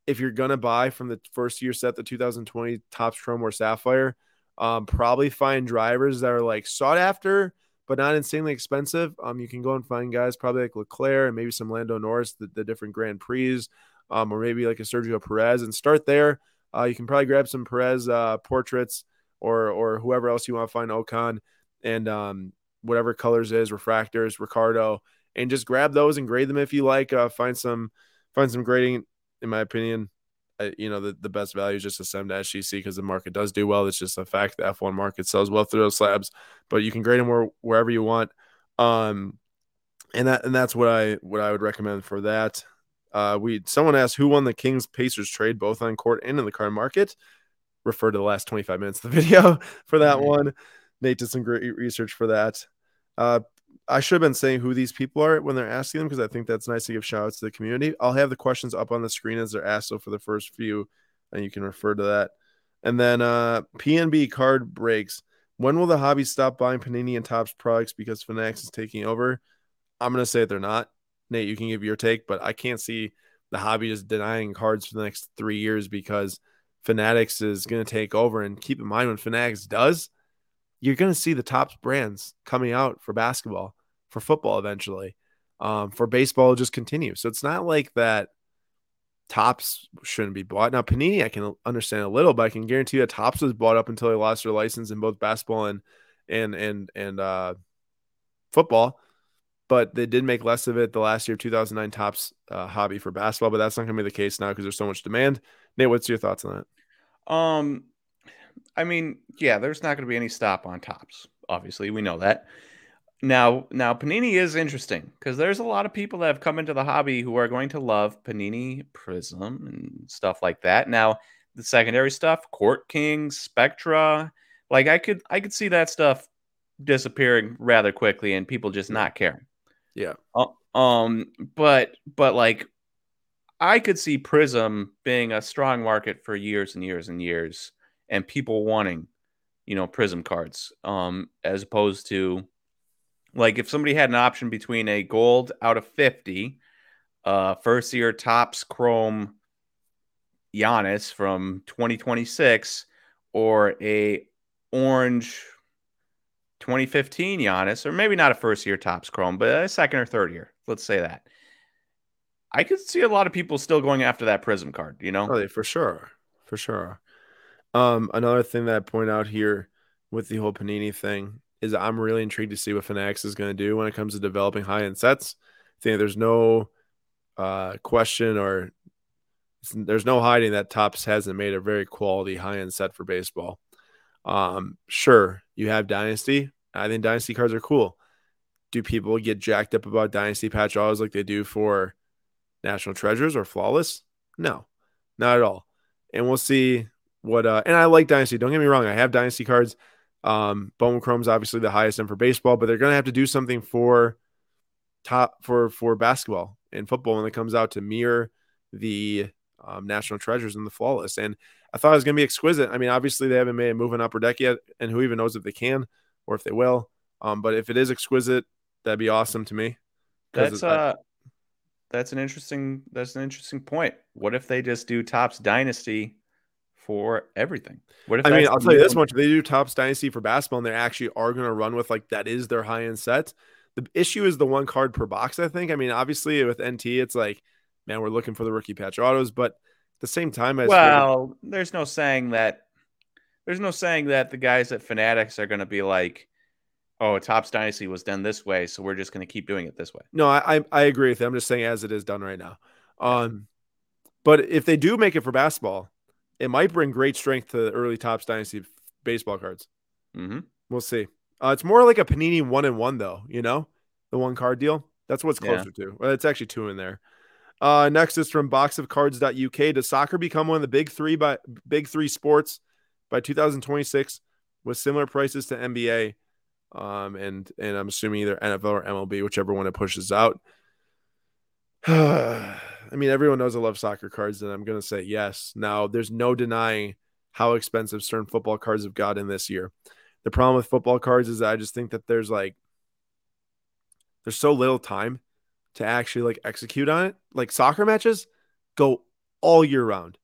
if you're gonna buy from the first year set, the 2020 Topps Chrome or Sapphire, um, probably find drivers that are like sought after but not insanely expensive. Um, you can go and find guys probably like Leclerc and maybe some Lando Norris, the, the different Grand Prix, um, or maybe like a Sergio Perez, and start there. Uh, you can probably grab some Perez uh, portraits or or whoever else you want to find Ocon and um, whatever colors is refractors, Ricciardo and just grab those and grade them if you like. Uh, find some find some grading, in my opinion. Uh, you know, the, the best value is just a 7 SGC because the market does do well. It's just a fact the F1 market sells well through those slabs, but you can grade them where, wherever you want. Um, and that and that's what I what I would recommend for that. Uh, we someone asked who won the Kings Pacers trade, both on court and in the car market. Refer to the last 25 minutes of the video for that mm-hmm. one. Nate did some great research for that. Uh, I should have been saying who these people are when they're asking them because I think that's nice to give shout outs to the community. I'll have the questions up on the screen as they're asked. So for the first few, and you can refer to that. And then uh, PNB card breaks. When will the hobby stop buying Panini and Topps products because Fanatics is taking over? I'm going to say they're not. Nate, you can give your take, but I can't see the hobby just denying cards for the next three years because Fanatics is going to take over. And keep in mind, when Fanatics does, you're going to see the top brands coming out for basketball, for football eventually, um, for baseball, just continue. So it's not like that Topps shouldn't be bought. Now, Panini, I can understand a little, but I can guarantee that Topps was bought up until they lost their license in both basketball and and and and uh, football but they did make less of it the last year of 2009 Topps uh, hobby for basketball but that's not going to be the case now because there's so much demand. Nate what's your thoughts on that? Um i mean yeah there's not going to be any stop on Topps obviously we know that. Now now panini is interesting because there's a lot of people that have come into the hobby who are going to love panini prism and stuff like that. Now the secondary stuff court kings spectra like i could i could see that stuff disappearing rather quickly and people just not caring yeah. Uh, um, but but like I could see Prism being a strong market for years and years and years, and people wanting, you know, Prism cards. Um, as opposed to like if somebody had an option between a gold out of 50, uh, first year Topps Chrome Giannis from 2026, or a orange 2015 Giannis, or maybe not a first year Topps Chrome, but a second or third year. Let's say that. I could see a lot of people still going after that Prism card, you know? Oh, for sure. For sure. Um, another thing that I point out here with the whole Panini thing is I'm really intrigued to see what Fanatics is going to do when it comes to developing high end sets. I think there's no uh, question or there's no hiding that Topps hasn't made a very quality high end set for baseball. Um, sure, you have Dynasty. I think Dynasty cards are cool. Do people get jacked up about Dynasty patch autos like they do for National Treasures or Flawless? No, not at all. And we'll see what. Uh, and I like Dynasty. Don't get me wrong. I have Dynasty cards. Um, Bowman Chrome's obviously the highest end for baseball, but they're gonna have to do something for top for for basketball and football when it comes out to mirror the um, national treasures and the flawless. And I thought it was going to be exquisite. I mean, obviously they haven't made a move in upper deck yet, and who even knows if they can or if they will. Um, but if it is exquisite, that'd be awesome to me. That's uh, that's an interesting that's an interesting point. What if they just do Topps Dynasty for everything? What if I mean, I'll tell you this much: they do Topps Dynasty for basketball, and they actually are going to run with like that is their high end set. The issue is the one card per box. I think. I mean, obviously with NT, it's like, man, we're looking for the rookie patch autos, but the same time, as well, there's no saying that. There's no saying that the guys at Fanatics are going to be like, oh, Topps Dynasty was done this way, so we're just going to keep doing it this way. No, I I agree with you. I'm just saying as it is done right now. Um, but if they do make it for basketball, it might bring great strength to the early Topps Dynasty baseball cards. Mm-hmm. We'll see. Uh, it's more like a Panini one and one though. You know, the one card deal. That's what's closer yeah. to. Well, it's actually two in there. Uh, next is from boxofcards.uk. Does soccer become one of the big three by big three sports by 2026 with similar prices to NBA? um, and and I'm assuming either NFL or MLB, whichever one it pushes out. I mean, everyone knows I love soccer cards, and I'm going to say yes. Now, there's no denying how expensive certain football cards have gotten this year. The problem with football cards is I just think that there's like there's so little time to actually like execute on it. Like soccer matches go all year round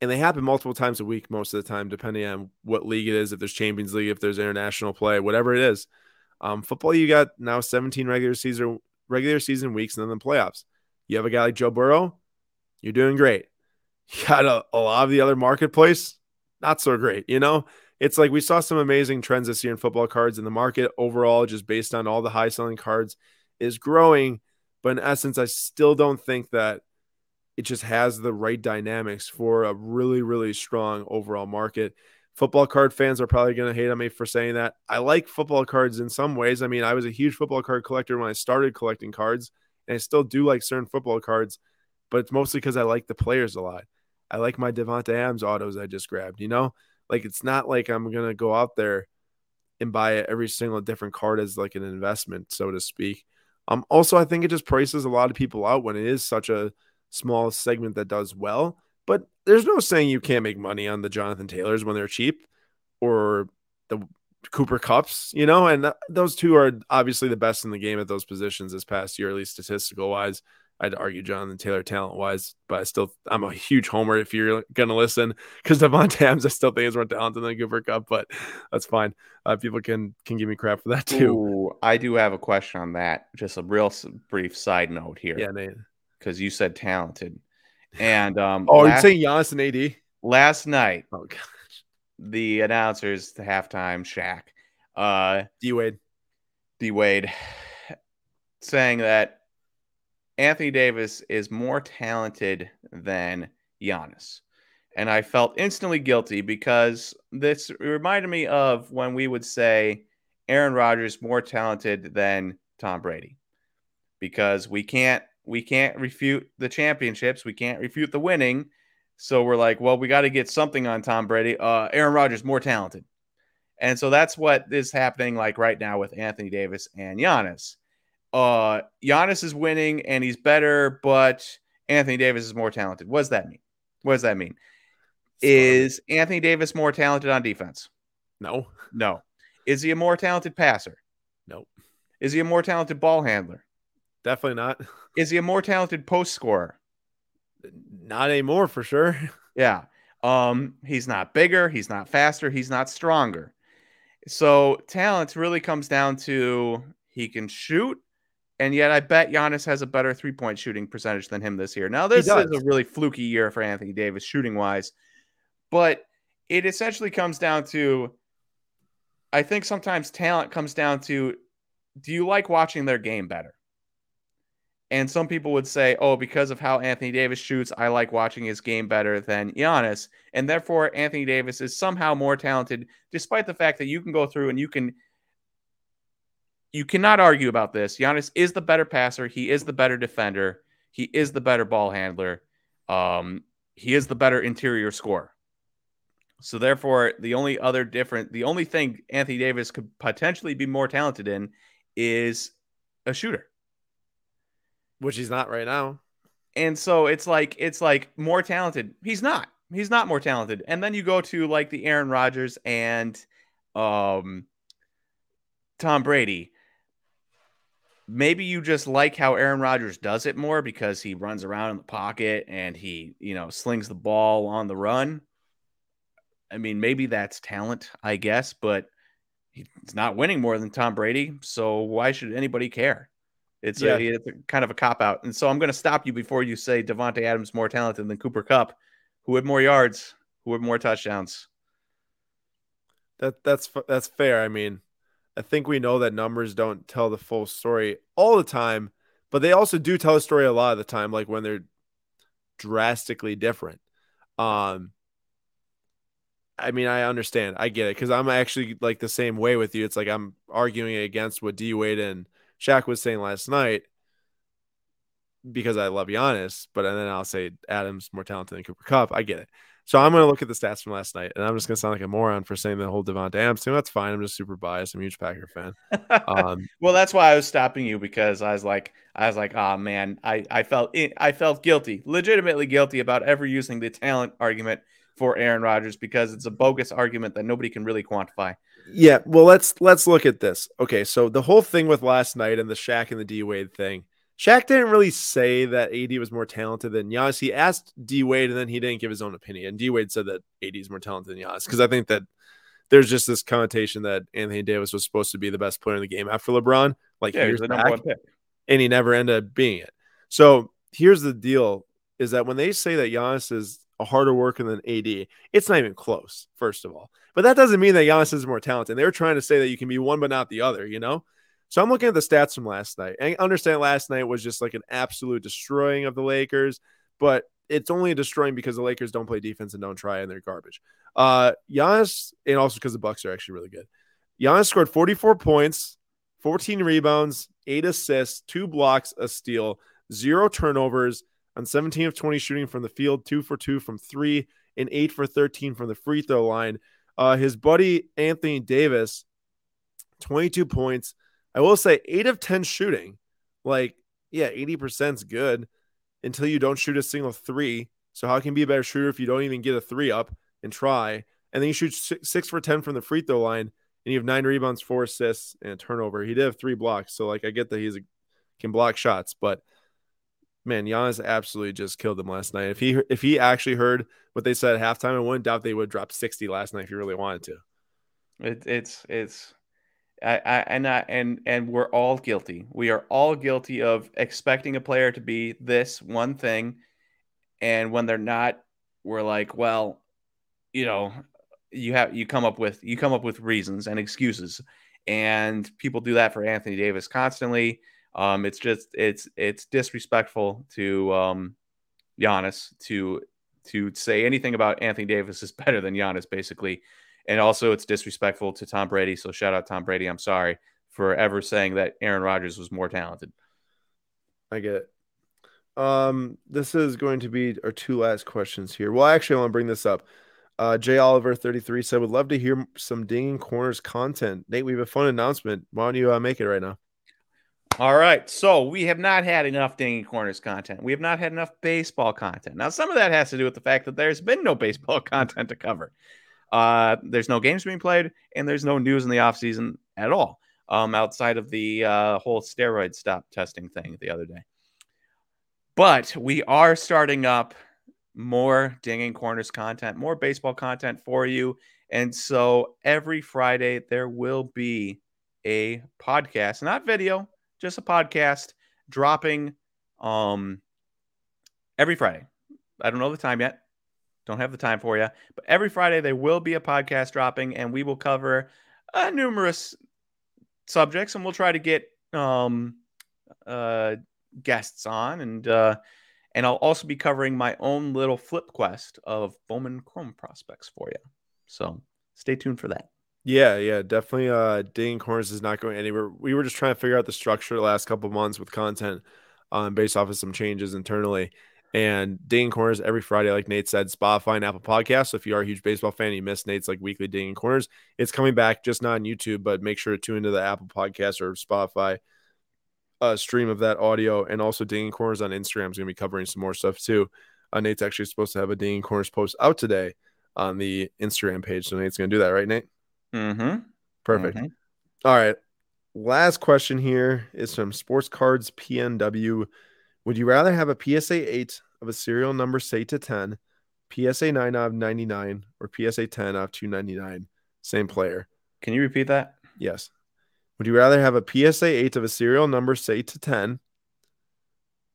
and they happen multiple times a week most of the time depending on what league it is if there's champions league if there's international play whatever it is. Um, football you got now 17 regular season regular season weeks and then the playoffs. You have a guy like joe burrow you're doing great. You got a, a lot of the other marketplace not so great you know? It's like we saw some amazing trends this year in football cards and the market overall just based on all the high selling cards is growing but in essence i still don't think that it just has the right dynamics for a really, really strong overall market. Football card fans are probably going to hate on me for saying that. I like football cards in some ways. I mean, I was a huge football card collector when I started collecting cards, and I still do like certain football cards, but it's mostly because I like the players a lot. I like my Davante Adams autos I just grabbed, you know? Like, it's not like I'm going to go out there and buy every single different card as like an investment, so to speak. Um, also, I think it just prices a lot of people out when it is such a small segment that does well. But there's no saying you can't make money on the Jonathan Taylors when they're cheap or the Cooper Kupps, you know, and th- those two are obviously the best in the game at those positions this past year, at least statistical wise. I'd argue Jonathan Taylor talent wise, but I still I'm a huge homer if you're gonna listen because Davante Adams I still think is more talented than Cooper Kupp, but that's fine. Uh, people can can give me crap for that too. Ooh, I do have a question on that. Just a real brief side note here. Yeah, Nate because you said talented. And um, oh, last, you're saying Giannis and AD last night. Oh gosh, the announcers, the halftime, Shaq, uh, D Wade, D Wade, saying that Anthony Davis is more talented than Giannis. And I felt instantly guilty because this reminded me of when we would say Aaron Rodgers more talented than Tom Brady because we can't we can't refute the championships. We can't refute the winning. So we're like, well, we got to get something on Tom Brady. Uh, Aaron Rodgers more talented. And so that's what is happening like right now with Anthony Davis and Giannis. Uh, Giannis is winning and he's better, but Anthony Davis is more talented. What does that mean? What does that mean? Is Anthony Davis more talented on defense? No. No. Is he a more talented passer? No. Is he a more talented ball handler? Definitely not. Is he a more talented post scorer? Not anymore, for sure. Yeah. Um, he's not bigger, he's not faster, he's not stronger. So talent really comes down to he can shoot, and yet I bet Giannis has a better three point shooting percentage than him this year. Now, this is a really fluky year for Anthony Davis shooting wise, but it essentially comes down to I think sometimes talent comes down to do you like watching their game better? And some people would say, oh, because of how Anthony Davis shoots, I like watching his game better than Giannis. And therefore, Anthony Davis is somehow more talented, despite the fact that you can go through and you can. You cannot argue about this. Giannis is the better passer. He is the better defender. He is the better ball handler. Um, he is the better interior scorer. So therefore, the only other different, the only thing Anthony Davis could potentially be more talented in is a shooter which he's not right now. And so it's like it's like more talented. He's not. He's not more talented. And then you go to like the Aaron Rodgers and um Tom Brady. Maybe you just like how Aaron Rodgers does it more because he runs around in the pocket and he, you know, slings the ball on the run. I mean, maybe that's talent, I guess, but he's not winning more than Tom Brady. So why should anybody care? It's, yeah. a, it's a kind of a cop out. And so I'm going to stop you before you say Davante Adams more talented than Cooper Kupp, who had more yards, who had more touchdowns. That that's that's fair. I mean, I think we know that numbers don't tell the full story all the time, but they also do tell a story a lot of the time, like when they're drastically different. Um, I mean, I understand. I get it because I'm actually like the same way with you. It's like I'm arguing against what D Wade and Shaq was saying last night because I love Giannis, but and then I'll say Adams more talented than Cooper Kupp. I get it. So I'm going to look at the stats from last night, and I'm just going to sound like a moron for saying the whole Davante Adams thing. That's fine. I'm just super biased. I'm a huge Packer fan. Um, well, that's why I was stopping you because I was like, I was like, oh man, I I felt I felt guilty, legitimately guilty about ever using the talent argument for Aaron Rodgers because it's a bogus argument that nobody can really quantify. Yeah, well let's let's look at this. Okay, so the whole thing with last night and the Shaq and the D Wade thing. Shaq didn't really say that AD was more talented than Giannis. He asked D Wade and then he didn't give his own opinion. And D Wade said that AD is more talented than Giannis because I think that there's just this connotation that Anthony Davis was supposed to be the best player in the game after LeBron, like yeah, years back, and he never ended up being it. So here's the deal: is that when they say that Giannis is a harder worker than AD. It's not even close, first of all. But that doesn't mean that Giannis is more talented. They're trying to say that you can be one but not the other, you know? So I'm looking at the stats from last night. I understand last night was just like an absolute destroying of the Lakers, but it's only destroying because the Lakers don't play defense and don't try and they're garbage. Uh Giannis, and also because the Bucks are actually really good. Giannis scored 44 points, 14 rebounds, eight assists, two blocks, a steal, zero turnovers, on 17 of 20 shooting from the field, two for two from three, and eight for 13 from the free throw line. Uh, his buddy Anthony Davis, 22 points. I will say eight of 10 shooting. Like, yeah, 80% is good until you don't shoot a single three. So, how can you be a better shooter if you don't even get a three up and try? And then you shoot six, for 10 from the free throw line, and you have nine rebounds, four assists, and a turnover. He did have three blocks. So, like, I get that he's can block shots, but man, Giannis absolutely just killed them last night. If he if he actually heard what they said at halftime, I wouldn't doubt they would drop 60 last night if he really wanted to. It, it's it's I, I and I and and we're all guilty. We are all guilty of expecting a player to be this one thing, and when they're not, we're like, well, you know, you have you come up with you come up with reasons and excuses, and people do that for Anthony Davis constantly. Um, it's just it's it's disrespectful to um, Giannis to to say anything about Anthony Davis is better than Giannis, basically. And also, it's disrespectful to Tom Brady. So, shout out Tom Brady. I'm sorry for ever saying that Aaron Rodgers was more talented. I get it. Um, this is going to be our two last questions here. Well, actually, I want to bring this up. Uh, Jay Oliver 33 said, Would love to hear some dinging corners content. Nate, we have a fun announcement. Why don't you uh, make it right now? All right. So we have not had enough Dinging Corners content. We have not had enough baseball content. Now, some of that has to do with the fact that there's been no baseball content to cover. Uh, there's no games being played, and there's no news in the offseason at all, um, outside of the uh, whole steroid stop testing thing the other day. But we are starting up more Dinging Corners content, more baseball content for you. And so every Friday, there will be a podcast, not video, just a podcast dropping um every Friday. I don't know the time yet. Don't have the time for you, but every Friday there will be a podcast dropping, and we will cover uh, numerous subjects, and we'll try to get um, uh, guests on, and uh, and I'll also be covering my own little flip quest of Bowman Chrome prospects for you. So stay tuned for that. Yeah, yeah, definitely. Uh, Dinging Corners is not going anywhere. We were just trying to figure out the structure the last couple months with content, um, based off of some changes internally. And Dinging Corners every Friday, like Nate said, Spotify and Apple Podcasts. So if you are a huge baseball fan, you miss Nate's like weekly Dinging Corners. It's coming back, just not on YouTube, but make sure to tune into the Apple Podcast or Spotify uh, stream of that audio, and also Dinging Corners on Instagram is going to be covering some more stuff too. Uh, Nate's actually supposed to have a Dinging Corners post out today on the Instagram page, so Nate's going to do that, right, Nate? Mm-hmm. Perfect. All right. Last question here is from Sports Cards PNW. Would you rather have a PSA 8 of a serial number, say to 10, PSA 9 of 99, or PSA 10 of 299? Same player. Can you repeat that? Yes. Would you rather have a PSA 8 of a serial number, say to 10,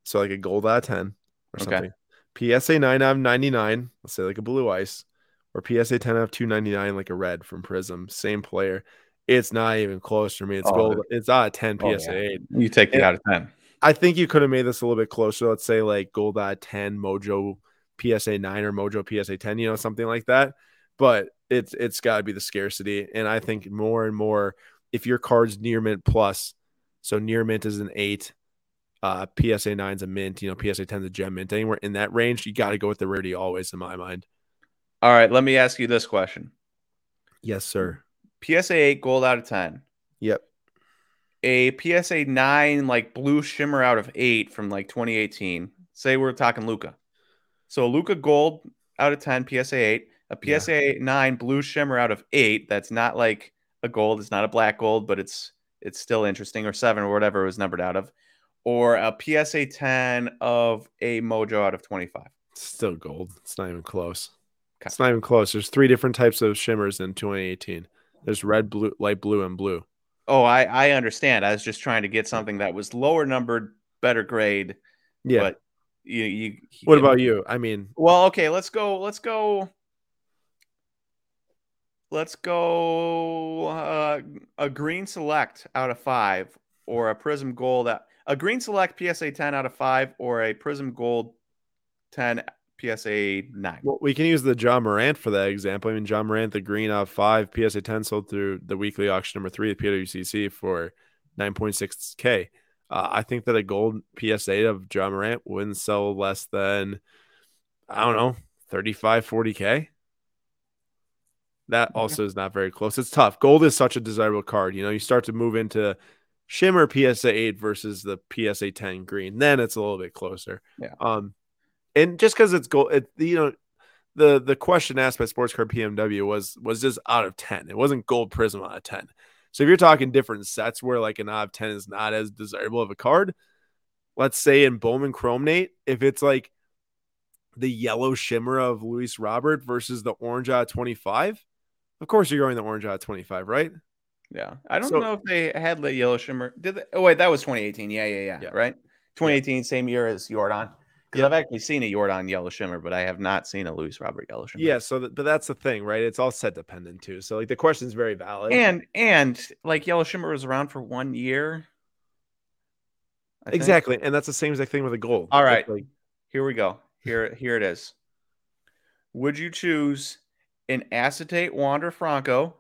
so like a gold out of 10 or Okay. something? PSA 9 out of 99, let's say like a blue ice, or PSA 10 out of 299, like a red from Prism, same player. It's not even close for me. It's Oh, gold. It's out of 10 Oh, PSA yeah. 8. You take the Yeah. out of ten. I think you could have made this a little bit closer. Let's say like gold out of 10, Mojo PSA 9 or Mojo PSA 10, you know, something like that. But it's it's got to be the scarcity. And I think more and more, if your card's near mint plus, so near mint is an eight, uh, PSA 9's a mint, you know, PSA 10's a gem mint, anywhere in that range, you got to go with the rarity always, in my mind. All right, let me ask you this question: Yes, sir. PSA eight gold out of ten, Yep. A PSA nine like blue shimmer out of eight from like 2018. Say we're talking Luka. So Luka gold out of 10, PSA eight, a Yeah. PSA nine blue shimmer out of eight. That's not like a gold. It's not a black gold, but it's it's still interesting, or seven or whatever it was numbered out of, or a PSA 10 of a Mojo out of 25. Still gold. It's not even close. Okay. It's not even close. There's three different types of shimmers in 2018. There's red, blue, light blue, and blue. Oh, I I understand. I was just trying to get something that was lower numbered, better grade. Yeah. But you you. what about you? I mean, Well, okay, let's go. Let's go. Let's go. Uh, a green select out of five, or a prism gold. that a green select PSA ten out of five, or a prism gold ten PSA nine. well, we can use the Ja Morant for that example. I mean, Ja Morant, the green out of five, PSA 10 sold through the weekly auction number three at PWCC for 9.6K. Uh, I think that a gold PSA of Ja Morant wouldn't sell less than, I don't know, 35, 40K. That Okay. also is not very close. It's tough. Gold is such a desirable card. You know, you start to move into shimmer PSA 8 versus the PSA 10 green. Then it's a little bit closer. Yeah. Um, and just because it's gold, it, you know, the the question asked by Sports Card PNW was was just out of 10. It wasn't gold prism out of 10. So if you're talking different sets where like an out of 10 is not as desirable of a card, let's say in Bowman Chrome Nate, if it's like the yellow shimmer of Luis Robert versus the orange out of 25, of course you're going the orange out of 25, right? Yeah, I don't So- know if they had the yellow shimmer. Did they? Oh wait, that was 2018. Yeah, yeah, yeah. Yeah. Right. 2018, same year as Jordan. Because Yeah. I've actually seen a Jordan yellow shimmer, but I have not seen a Luis Robert yellow shimmer. Yeah, so th- but that's the thing, right? It's all set dependent too. So like the question is very valid. and and like yellow shimmer was around for one year. I think. exactly, and that's the same exact thing with a gold. All right, like- Here we go. Here here it is. Would you choose an acetate Wander Franco,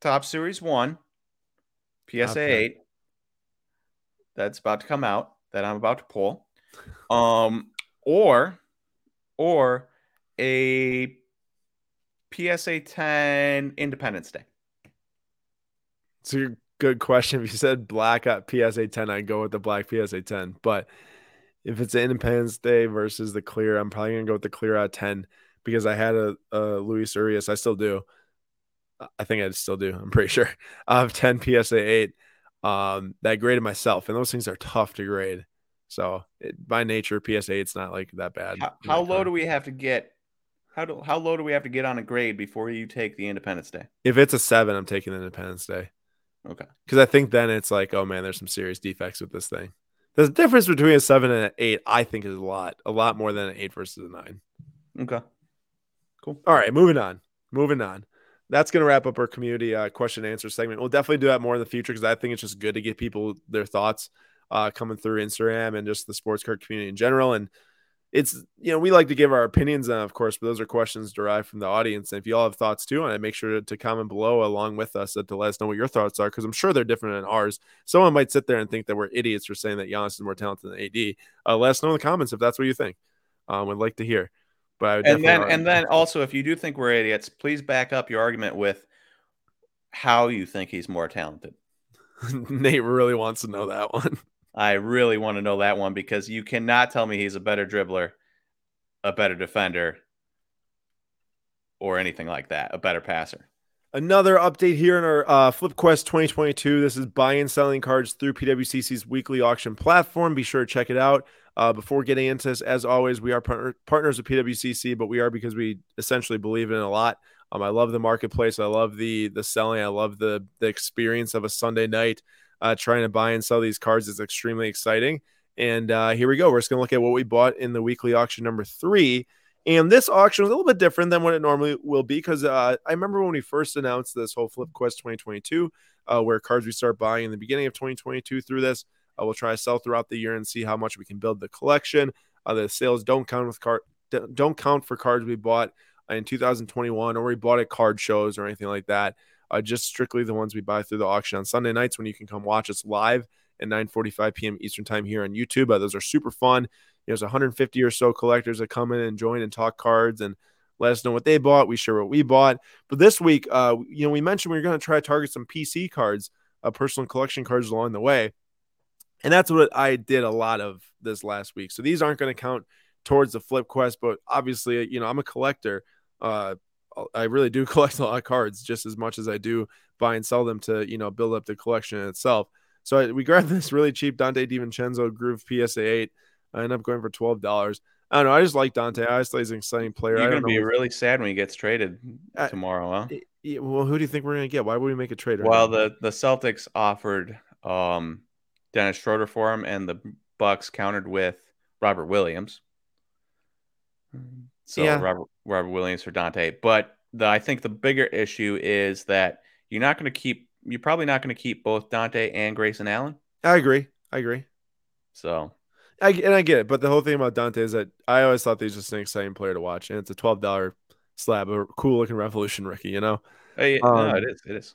Topps Series One, PSA Okay. eight? That's about to come out. That I'm about to pull. Um, or or a PSA 10 Independence Day. It's a good question. If you said black at PSA 10, I'd go with the black PSA 10. But if it's Independence Day versus the clear, I'm probably gonna go with the clear out of 10 because I had a, a Luis Urias. I still do. I think I still do. I'm pretty sure. I have 10 PSA 8 um, that I graded myself, and those things are tough to grade. So it, by nature, PSA it's not like that bad. How, how low card. do we have to get? How do how low do we have to get on a grade before you take the Independence Day? If it's a seven, I'm taking Independence Day. Okay. because I think then it's like, oh man, there's some serious defects with this thing. The difference between a seven and an eight, I think, is a lot, a lot more than an eight versus a nine. Okay. Cool. All right, moving on, moving on. That's gonna wrap up our community uh, question and answer segment. We'll definitely do that more in the future because I think it's just good to get people their thoughts uh, coming through Instagram and just the sports card community in general. And it's you know we like to give our opinions on, of course, but those are questions derived from the audience. And if you all have thoughts too on it, make sure to, to comment below along with us to let us know what your thoughts are because I'm sure they're different than ours. Someone might sit there and think that we're idiots for saying that Giannis is more talented than AD. Uh, let us know in the comments if that's what you think. Um, we'd like to hear. But I would And then and then also, if you do think we're idiots, please back up your argument with how you think he's more talented. Nate really wants to know that one. I really want to know that one because you cannot tell me he's a better dribbler, a better defender, or anything like that, a better passer. Another update here in our uh, FlipQuest 2022. This is buying and selling cards through PWCC's weekly auction platform. Be sure to check it out. Uh, before getting into this, as always, we are partner- partners with PWCC, but we are because we essentially believe in a lot. Um, I love the marketplace. I love the the selling. I love the the experience of a Sunday night uh, trying to buy and sell these cards is extremely exciting. And uh, here we go. We're just going to look at what we bought in the weekly auction number three. And this auction was a little bit different than what it normally will be because uh, I remember when we first announced this whole FlipQuest 2022, uh, where cards we start buying in the beginning of 2022 through this. Uh, we'll try to sell throughout the year and see how much we can build the collection. Uh, the sales don't count with card don't count for cards we bought in 2021 or we bought at card shows or anything like that uh, just strictly the ones we buy through the auction on Sunday nights when you can come watch us live at 9:45 p.m. Eastern time here on YouTube. Uh, those are super fun. There's 150 or so collectors that come in and join and talk cards and let us know what they bought. We share what we bought. But this week, uh, you know, we mentioned we are going to try to target some PC cards, uh, personal collection cards along the way, and that's what I did a lot of this last week. So these aren't going to count towards the flip quest, but obviously, you know, I'm a collector. Uh, I really do collect a lot of cards just as much as I do buy and sell them to, you know, build up the collection itself. So I, we grabbed this really cheap Donte DiVincenzo Groove PSA 8. I end up going for $12. I don't know. I just like Donte. I just think he's an exciting player. You're going to be really sad when he gets traded tomorrow, huh? well, who do you think we're going to get? Why would we make a trade? Right well, now? the, the Celtics offered um, Dennis Schroeder for him, and the Bucks countered with Robert Williams. So yeah. Robert Robert Williams for Donte. But the I think the bigger issue is that you're not going to keep you're probably not going to keep both Donte and Grayson Allen. I agree. I agree. So I and I get it, but the whole thing about Donte is that I always thought he's just an exciting player to watch, and it's a twelve dollar slab, a cool looking Revolution rookie, you know. Hey, um, no, it is. It is.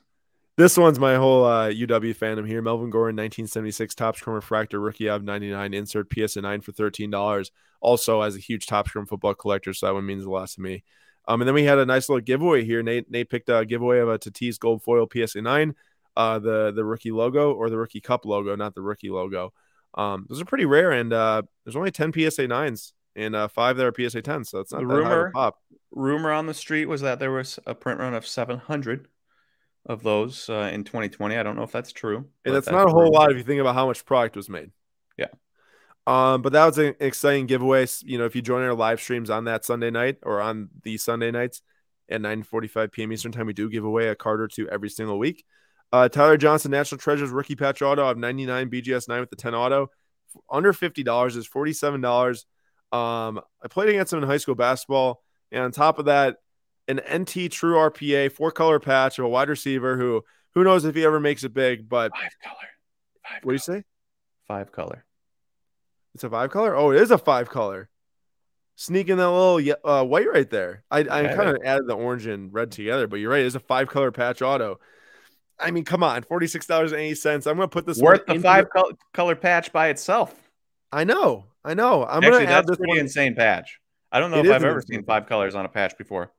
This one's my whole uh, UW fandom here. Melvin Gordon, 1976 Topps Chrome Refractor Rookie of 99 insert PSA 9 for $13. Also, as a huge Topps Chrome football collector, so that one means a lot to me. Um, and then we had a nice little giveaway here. Nate Nate picked a giveaway of a Tatis Gold Foil PSA 9, uh, the the rookie logo or the rookie cup logo, not the rookie logo. Um, those are pretty rare, and uh, there's only 10 PSA 9s and uh, five that are PSA 10s, so it's not the rumor. Pop. Rumor on the street was that there was a print run of 700 of those uh, in 2020. I don't know if that's true. And that's, that's not a whole lot if you think about how much product was made. Yeah. Um, but that was an exciting giveaway. You know, if you join our live streams on that Sunday night or on these Sunday nights at 9:45 p.m. Eastern time, we do give away a card or two every single week. Uh, Tyler Johnson, National Treasures rookie patch auto of 99 BGS 9 with the 10 auto, under $50 is $47. Um, I played against him in high school basketball, and on top of that, an NT True RPA four color patch of a wide receiver who who knows if he ever makes it big, but five color. Five what do you say? Five color. It's a five color. Oh, it is a five color. Sneaking that little uh, white right there. I, I kind of added the orange and red together, but you're right. It's a five color patch auto. I mean, come on, forty six dollars and eighty cents. I'm gonna put this worth the five the... color patch by itself. I know, I know. I'm Actually, gonna add this pretty one. insane patch. I don't know it if I've ever seen five colors on a patch before.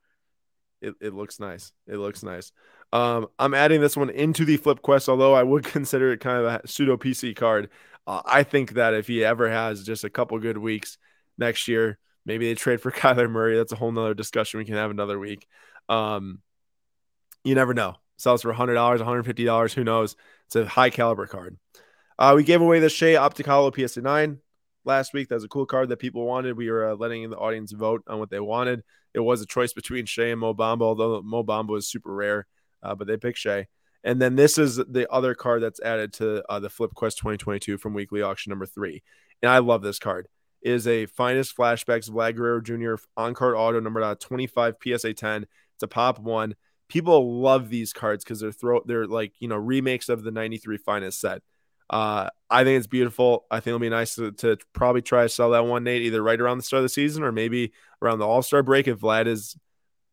It, it looks nice. It looks nice. Um, I'm adding this one into the flip quest, although I would consider it kind of a pseudo PC card. Uh, I think that if he ever has just a couple good weeks next year, maybe they trade for Kyler Murray. That's a whole nother discussion we can have another week. Um, you never know. Sells for $100, $150. Who knows? It's a high caliber card. Uh, we gave away the Shea Opticalo PSA 9 last week. That was a cool card that people wanted. We were uh, letting the audience vote on what they wanted it was a choice between Shea and Mo Bamba, although Mo Bamba is super rare, uh, but they picked Shea. And then this is the other card that's added to uh, the Flip Quest 2022 from weekly auction number three. And I love this card. It is a finest flashbacks Vlad Guerrero Jr. on card auto number 25 PSA 10. It's a pop one. People love these cards because they're throw they're like you know remakes of the 93 finest set. Uh, I think it's beautiful. I think it'll be nice to, to probably try to sell that one, Nate, either right around the start of the season or maybe around the All Star break if Vlad is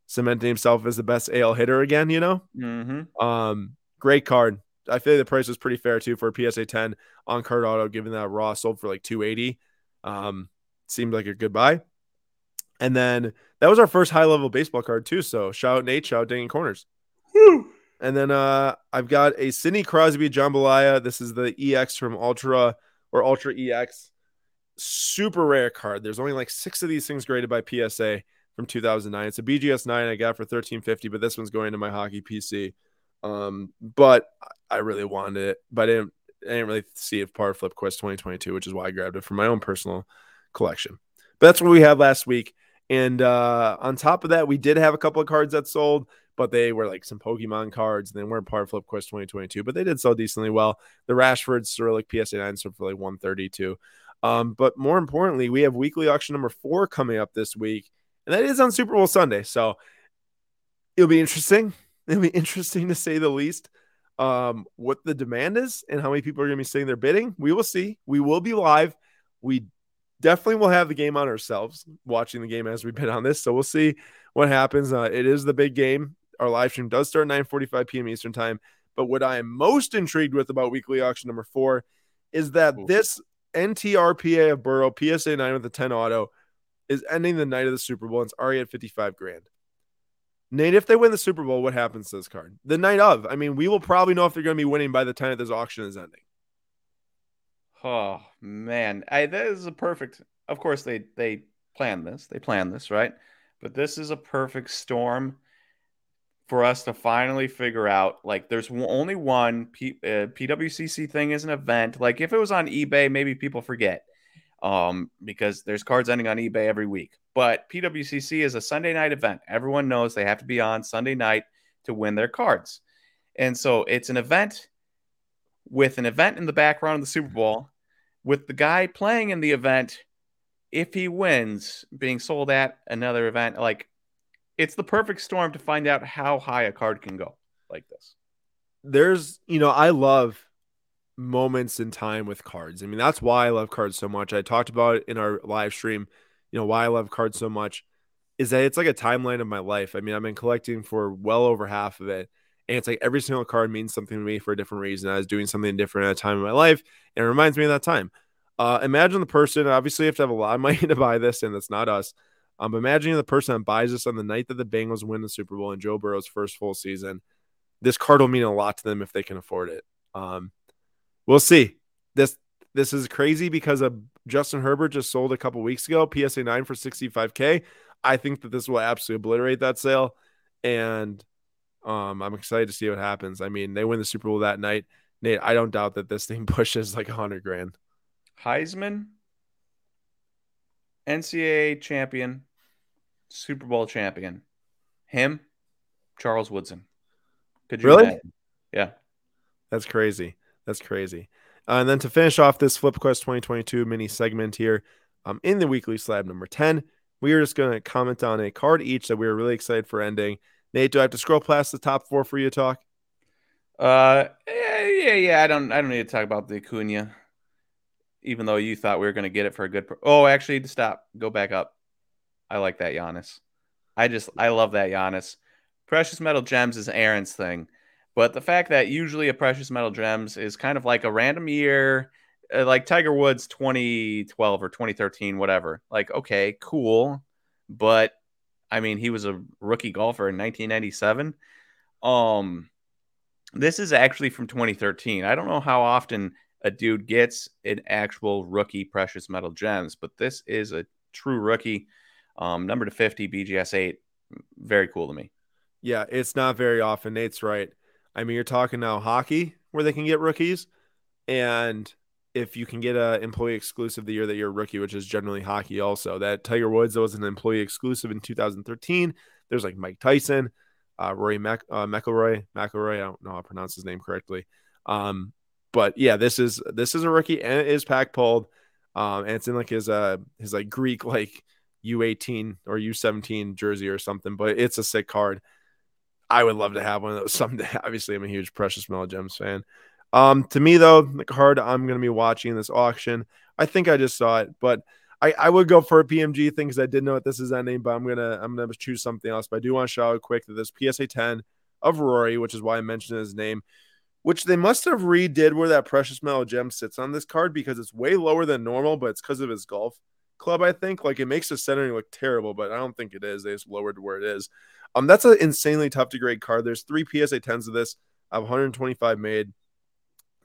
cementing himself as the best AL hitter again. You know, mm-hmm. um, great card. I feel like the price was pretty fair too for a PSA 10 on card auto, given that Raw sold for like 280. Um, seemed like a good buy. And then that was our first high level baseball card too. So shout out Nate, shout out Dinging Corners. Woo! And then uh, I've got a Sidney Crosby jambalaya. This is the EX from Ultra or Ultra EX. Super rare card. There's only like six of these things graded by PSA from 2009. It's a BGS 9 I got for 1350, but this one's going to my hockey PC. Um, but I really wanted it, but I didn't, I didn't really see it part Flip Quest 2022, which is why I grabbed it for my own personal collection. But that's what we had last week. And uh, on top of that, we did have a couple of cards that sold, but they were like some Pokemon cards and they weren't part Flip Quest 2022, but they did sell decently well. The Rashford Cyrillic PSA 9 sold for like 132. Um, but more importantly, we have weekly auction number four coming up this week, and that is on Super Bowl Sunday. So it'll be interesting. It'll be interesting to say the least. Um, what the demand is and how many people are going to be sitting they're bidding, we will see. We will be live. We definitely will have the game on ourselves, watching the game as we bid on this. So we'll see what happens. Uh, it is the big game. Our live stream does start 9:45 p.m. Eastern time. But what I am most intrigued with about weekly auction number four is that Ooh. this NTRPA of Burrow PSA 9 with a 10 auto is ending the night of the Super Bowl. And it's already at 55 grand. Nate, if they win the Super Bowl, what happens to this card? The night of. I mean, we will probably know if they're going to be winning by the time that this auction is ending. Oh man, I, is a perfect. Of course, they they planned this. They planned this, right? But this is a perfect storm for us to finally figure out. Like, there's only one P, uh, PWCC thing is an event. Like, if it was on eBay, maybe people forget, um, because there's cards ending on eBay every week. But PWCC is a Sunday night event. Everyone knows they have to be on Sunday night to win their cards. And so it's an event with an event in the background of the Super Bowl, with the guy playing in the event, if he wins, being sold at another event. Like it's the perfect storm to find out how high a card can go like this. There's, you know, I love moments in time with cards. I mean, that's why I love cards so much. I talked about it in our live stream you know why I love cards so much is that it's like a timeline of my life. I mean, I've been collecting for well over half of it. And it's like every single card means something to me for a different reason. I was doing something different at a time in my life, and it reminds me of that time. Uh, imagine the person, obviously, you have to have a lot of money to buy this, and that's not us. Um, imagining the person that buys this on the night that the Bengals win the Super Bowl and Joe Burrow's first full season. This card will mean a lot to them if they can afford it. Um, we'll see. This this is crazy because of Justin Herbert just sold a couple weeks ago, PSA 9 for 65K. I think that this will absolutely obliterate that sale. And um, I'm excited to see what happens. I mean, they win the Super Bowl that night. Nate, I don't doubt that this thing pushes like 100 grand. Heisman, NCAA champion, Super Bowl champion. Him, Charles Woodson. Could you really? Imagine? Yeah. That's crazy. That's crazy. Uh, and then to finish off this Flip Quest 2022 mini segment here, um, in the weekly slab number 10, we are just going to comment on a card each that we are really excited for ending. Nate, do I have to scroll past the top four for you to talk? Uh, yeah, yeah, yeah. I don't, I don't need to talk about the Acuna, even though you thought we were going to get it for a good. Pro- oh, actually, stop, go back up. I like that Giannis. I just, I love that Giannis. Precious metal gems is Aaron's thing. But the fact that usually a precious metal gems is kind of like a random year, uh, like Tiger Woods 2012 or 2013, whatever. Like, okay, cool. But I mean, he was a rookie golfer in 1997. Um, this is actually from 2013. I don't know how often a dude gets an actual rookie precious metal gems, but this is a true rookie. Um, number to 50, BGS 8. Very cool to me. Yeah, it's not very often. Nate's right. I mean, you're talking now hockey where they can get rookies, and if you can get a employee exclusive the year that you're a rookie, which is generally hockey, also that Tiger Woods that was an employee exclusive in 2013. There's like Mike Tyson, uh, Rory Mac- uh, McIlroy, McIlroy. I don't know how to pronounce his name correctly. Um, but yeah, this is this is a rookie and it is pack pulled. Um, and it's in like his uh his like Greek like U18 or U17 jersey or something, but it's a sick card. I would love to have one of those someday. Obviously, I'm a huge Precious Metal Gems fan. Um, to me though, the card I'm to be watching this auction. I think I just saw it, but I, I would go for a PMG thing because I did know what this is ending, but I'm gonna I'm gonna choose something else. But I do want to shout out quick that this PSA 10 of Rory, which is why I mentioned his name, which they must have redid where that precious metal gem sits on this card because it's way lower than normal, but it's because of his golf club. I think like it makes the centering look terrible, but I don't think it is. They just lowered where it is. Um, that's an insanely tough to grade card. There's three PSA 10s of this. I have 125 made.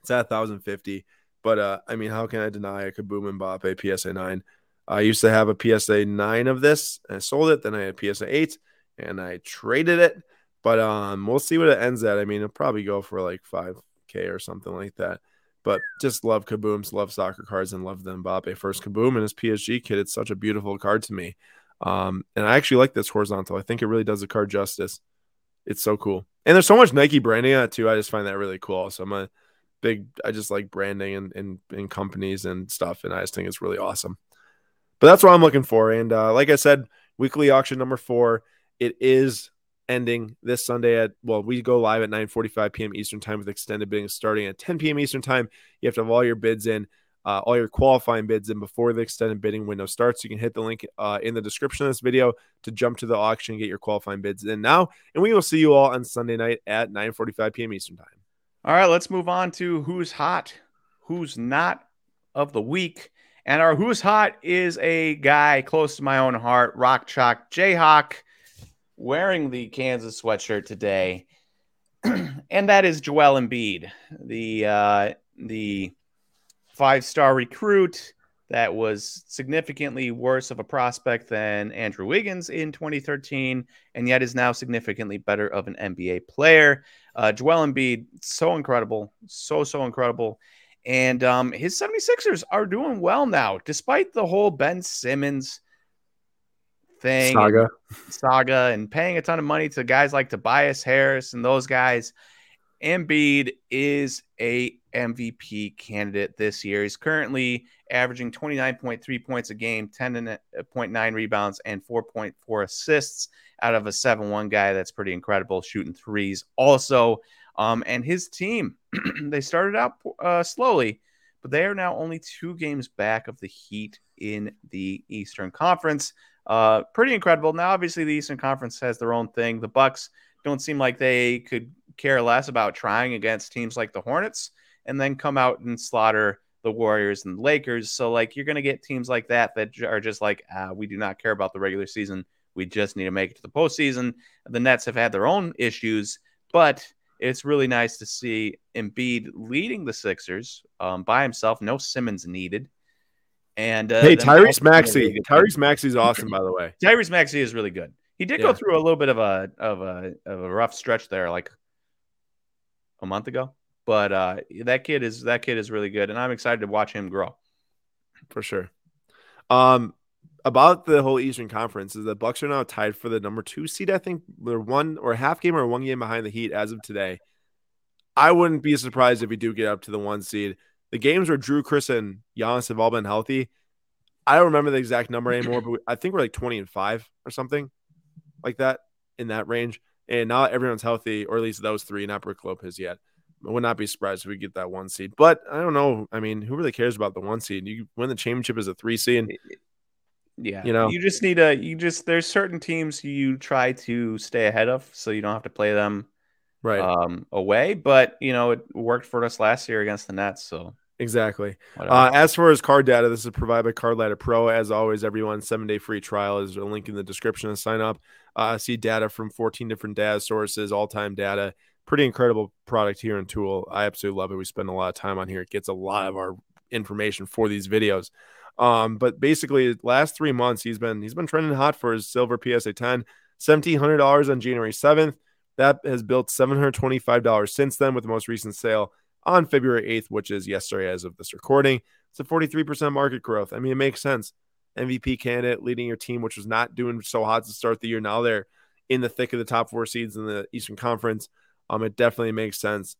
It's at 1,050. But uh, I mean, how can I deny a Kaboom Mbappe PSA nine? I used to have a PSA nine of this, and I sold it. Then I had PSA eight, and I traded it. But um, we'll see what it ends at. I mean, it'll probably go for like five k or something like that. But just love Kabooms, love soccer cards, and love the Mbappe first Kaboom and his PSG kit. It's such a beautiful card to me. Um, and I actually like this horizontal. I think it really does the card justice. It's so cool. And there's so much Nike branding on it too. I just find that really cool. So I'm a big I just like branding and in, in, companies and stuff. And I just think it's really awesome. But that's what I'm looking for. And uh, like I said, weekly auction number four, it is ending this Sunday at well, we go live at 9:45 p.m. Eastern time with extended bidding starting at 10 p.m. Eastern time. You have to have all your bids in, uh, all your qualifying bids in before the extended bidding window starts. You can hit the link uh, in the description of this video to jump to the auction and get your qualifying bids in now. And we will see you all on Sunday night at 9:45 p.m. Eastern time. All right, let's move on to who's hot, who's not of the week. And our who's hot is a guy close to my own heart, Rock Chalk Jayhawk wearing the Kansas sweatshirt today, and that is Joel Embiid, the uh, the five star recruit that was significantly worse of a prospect than Andrew Wiggins in 2013, and yet is now significantly better of an NBA player. Uh, Joel Embiid, so incredible, so so incredible. And um, his 76ers are doing well now, despite the whole Ben Simmons thing saga and, saga and paying a ton of money to guys like Tobias Harris and those guys. Embiid is a MVP candidate this year. He's currently averaging 29.3 points a game, 10.9 rebounds, and 4.4 assists out of a 7 1 guy. That's pretty incredible, shooting threes also. Um, and his team, they started out uh, slowly, but they are now only two games back of the Heat in the Eastern Conference. Uh, pretty incredible. Now, obviously, the Eastern Conference has their own thing. The Bucks don't seem like they could care less about trying against teams like the Hornets and then come out and slaughter the Warriors and the Lakers. So, like, you're going to get teams like that that are just like, ah, we do not care about the regular season. We just need to make it to the postseason. The Nets have had their own issues, but it's really nice to see Embiid leading the Sixers um, by himself. No Simmons needed. And uh, hey, Tyrese Maxey. Tyrese Maxey's awesome, by the way. Tyrese Maxey is really good. He did yeah. go through a little bit of a of a of a rough stretch there, like a month ago. But uh, that kid is that kid is really good, and I'm excited to watch him grow. For sure. Um, about the whole Eastern Conference is the Bucks are now tied for the number two seed. I think they're one or half game or one game behind the Heat as of today. I wouldn't be surprised if we do get up to the one seed the games where Jrue, Khris, and Giannis have all been healthy. I don't remember the exact number anymore, but I think we're like 20 and five or something like that in that range. And now everyone's healthy, or at least those three, not Brook Lopez yet. I would not be surprised if we get that one seed. But I don't know. I mean, who really cares about the one seed? You win the championship as a three seed. Yeah. You know, you just need a, you just, there's certain teams you try to stay ahead of so you don't have to play them right um, away. But, you know, it worked for us last year against the Nets. So Exactly. Uh, as far as card data, this is provided by Card Ladder Pro. As always, everyone seven day free trial is a link in the description to sign up. Uh, see data from 14 different data sources, all time data. Pretty incredible product here in Tool. I absolutely love it. We spend a lot of time on here. It gets a lot of our information for these videos. Um, but basically, last three months he's been he's been trending hot for his silver PSA 10, seventeen hundred dollars on January 7th. That has built seven hundred twenty five dollars since then with the most recent sale on February 8th, which is yesterday as of this recording. It's a 43% market growth. I mean, it makes sense. MVP candidate leading your team, which was not doing so hot to start the year. Now they're in the thick of the top four seeds in the Eastern Conference. Um, it definitely makes sense.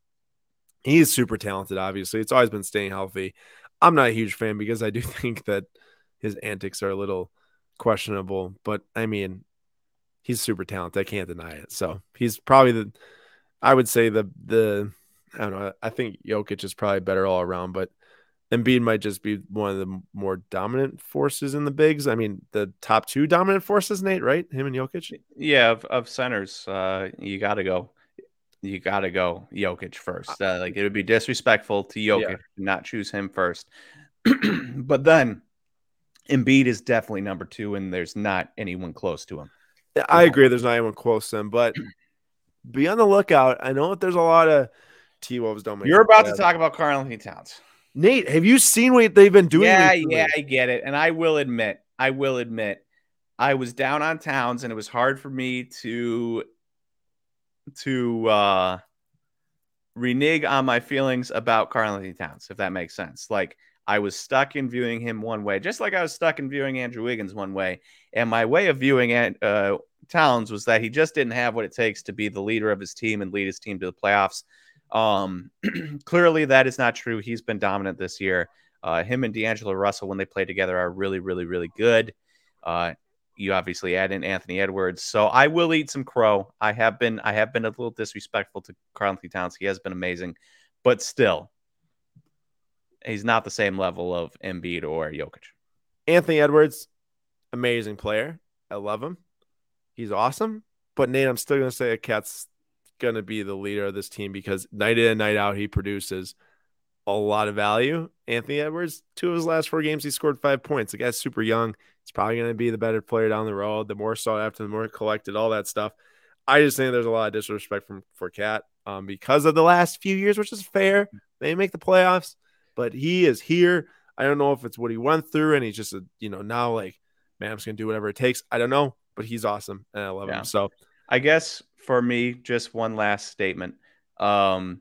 He's super talented, obviously. It's always been staying healthy. I'm not a huge fan because I do think that his antics are a little questionable, but I mean, he's super talented. I can't deny it. So he's probably the, I would say the the I don't know. I think Jokic is probably better all around, but Embiid might just be one of the more dominant forces in the bigs. I mean, the top two dominant forces, Nate, right? Him and Jokic. Yeah, of, of centers, uh, you got to go. You got to go Jokic first. Uh, like it would be disrespectful to Jokic yeah. to not choose him first. but then Embiid is definitely number two, and there's not anyone close to him. I agree. There's not anyone close to him, but be on the lookout. I know that there's a lot of T Wolves don't make. You're about to talk about Karl Anthony Towns. Nate, have you seen what they've been doing? Yeah, yeah, I get it. And I will admit, I will admit, I was down on Towns, and it was hard for me to to uh renege on my feelings about Karl-Anthony Towns, if that makes sense. Like I was stuck in viewing him one way, just like I was stuck in viewing Andrew Wiggins one way. And my way of viewing uh, Towns was that he just didn't have what it takes to be the leader of his team and lead his team to the playoffs. Um, clearly, that is not true. He's been dominant this year. Uh, him and D'Angelo Russell, when they play together, are really, really, really good. Uh, you obviously add in Anthony Edwards, so I will eat some crow. I have been, I have been a little disrespectful to Karl-Anthony Towns. He has been amazing, but still, he's not the same level of Embiid or Jokic. Anthony Edwards, amazing player. I love him. He's awesome. But Nate, I'm still gonna say a KAT's gonna be the leader of this team because night in and night out he produces a lot of value. Anthony Edwards, two of his last four games, he scored five points. The guy's super young. He's probably gonna be the better player down the road. The more sought after, the more collected, all that stuff. I just think there's a lot of disrespect from for KAT um, because of the last few years, which is fair. They make the playoffs, but he is here. I don't know if it's what he went through, and he's just a, you know now like, man, I'm just gonna do whatever it takes. I don't know, but he's awesome, and I love yeah. him. So, I guess for me, just one last statement. Um,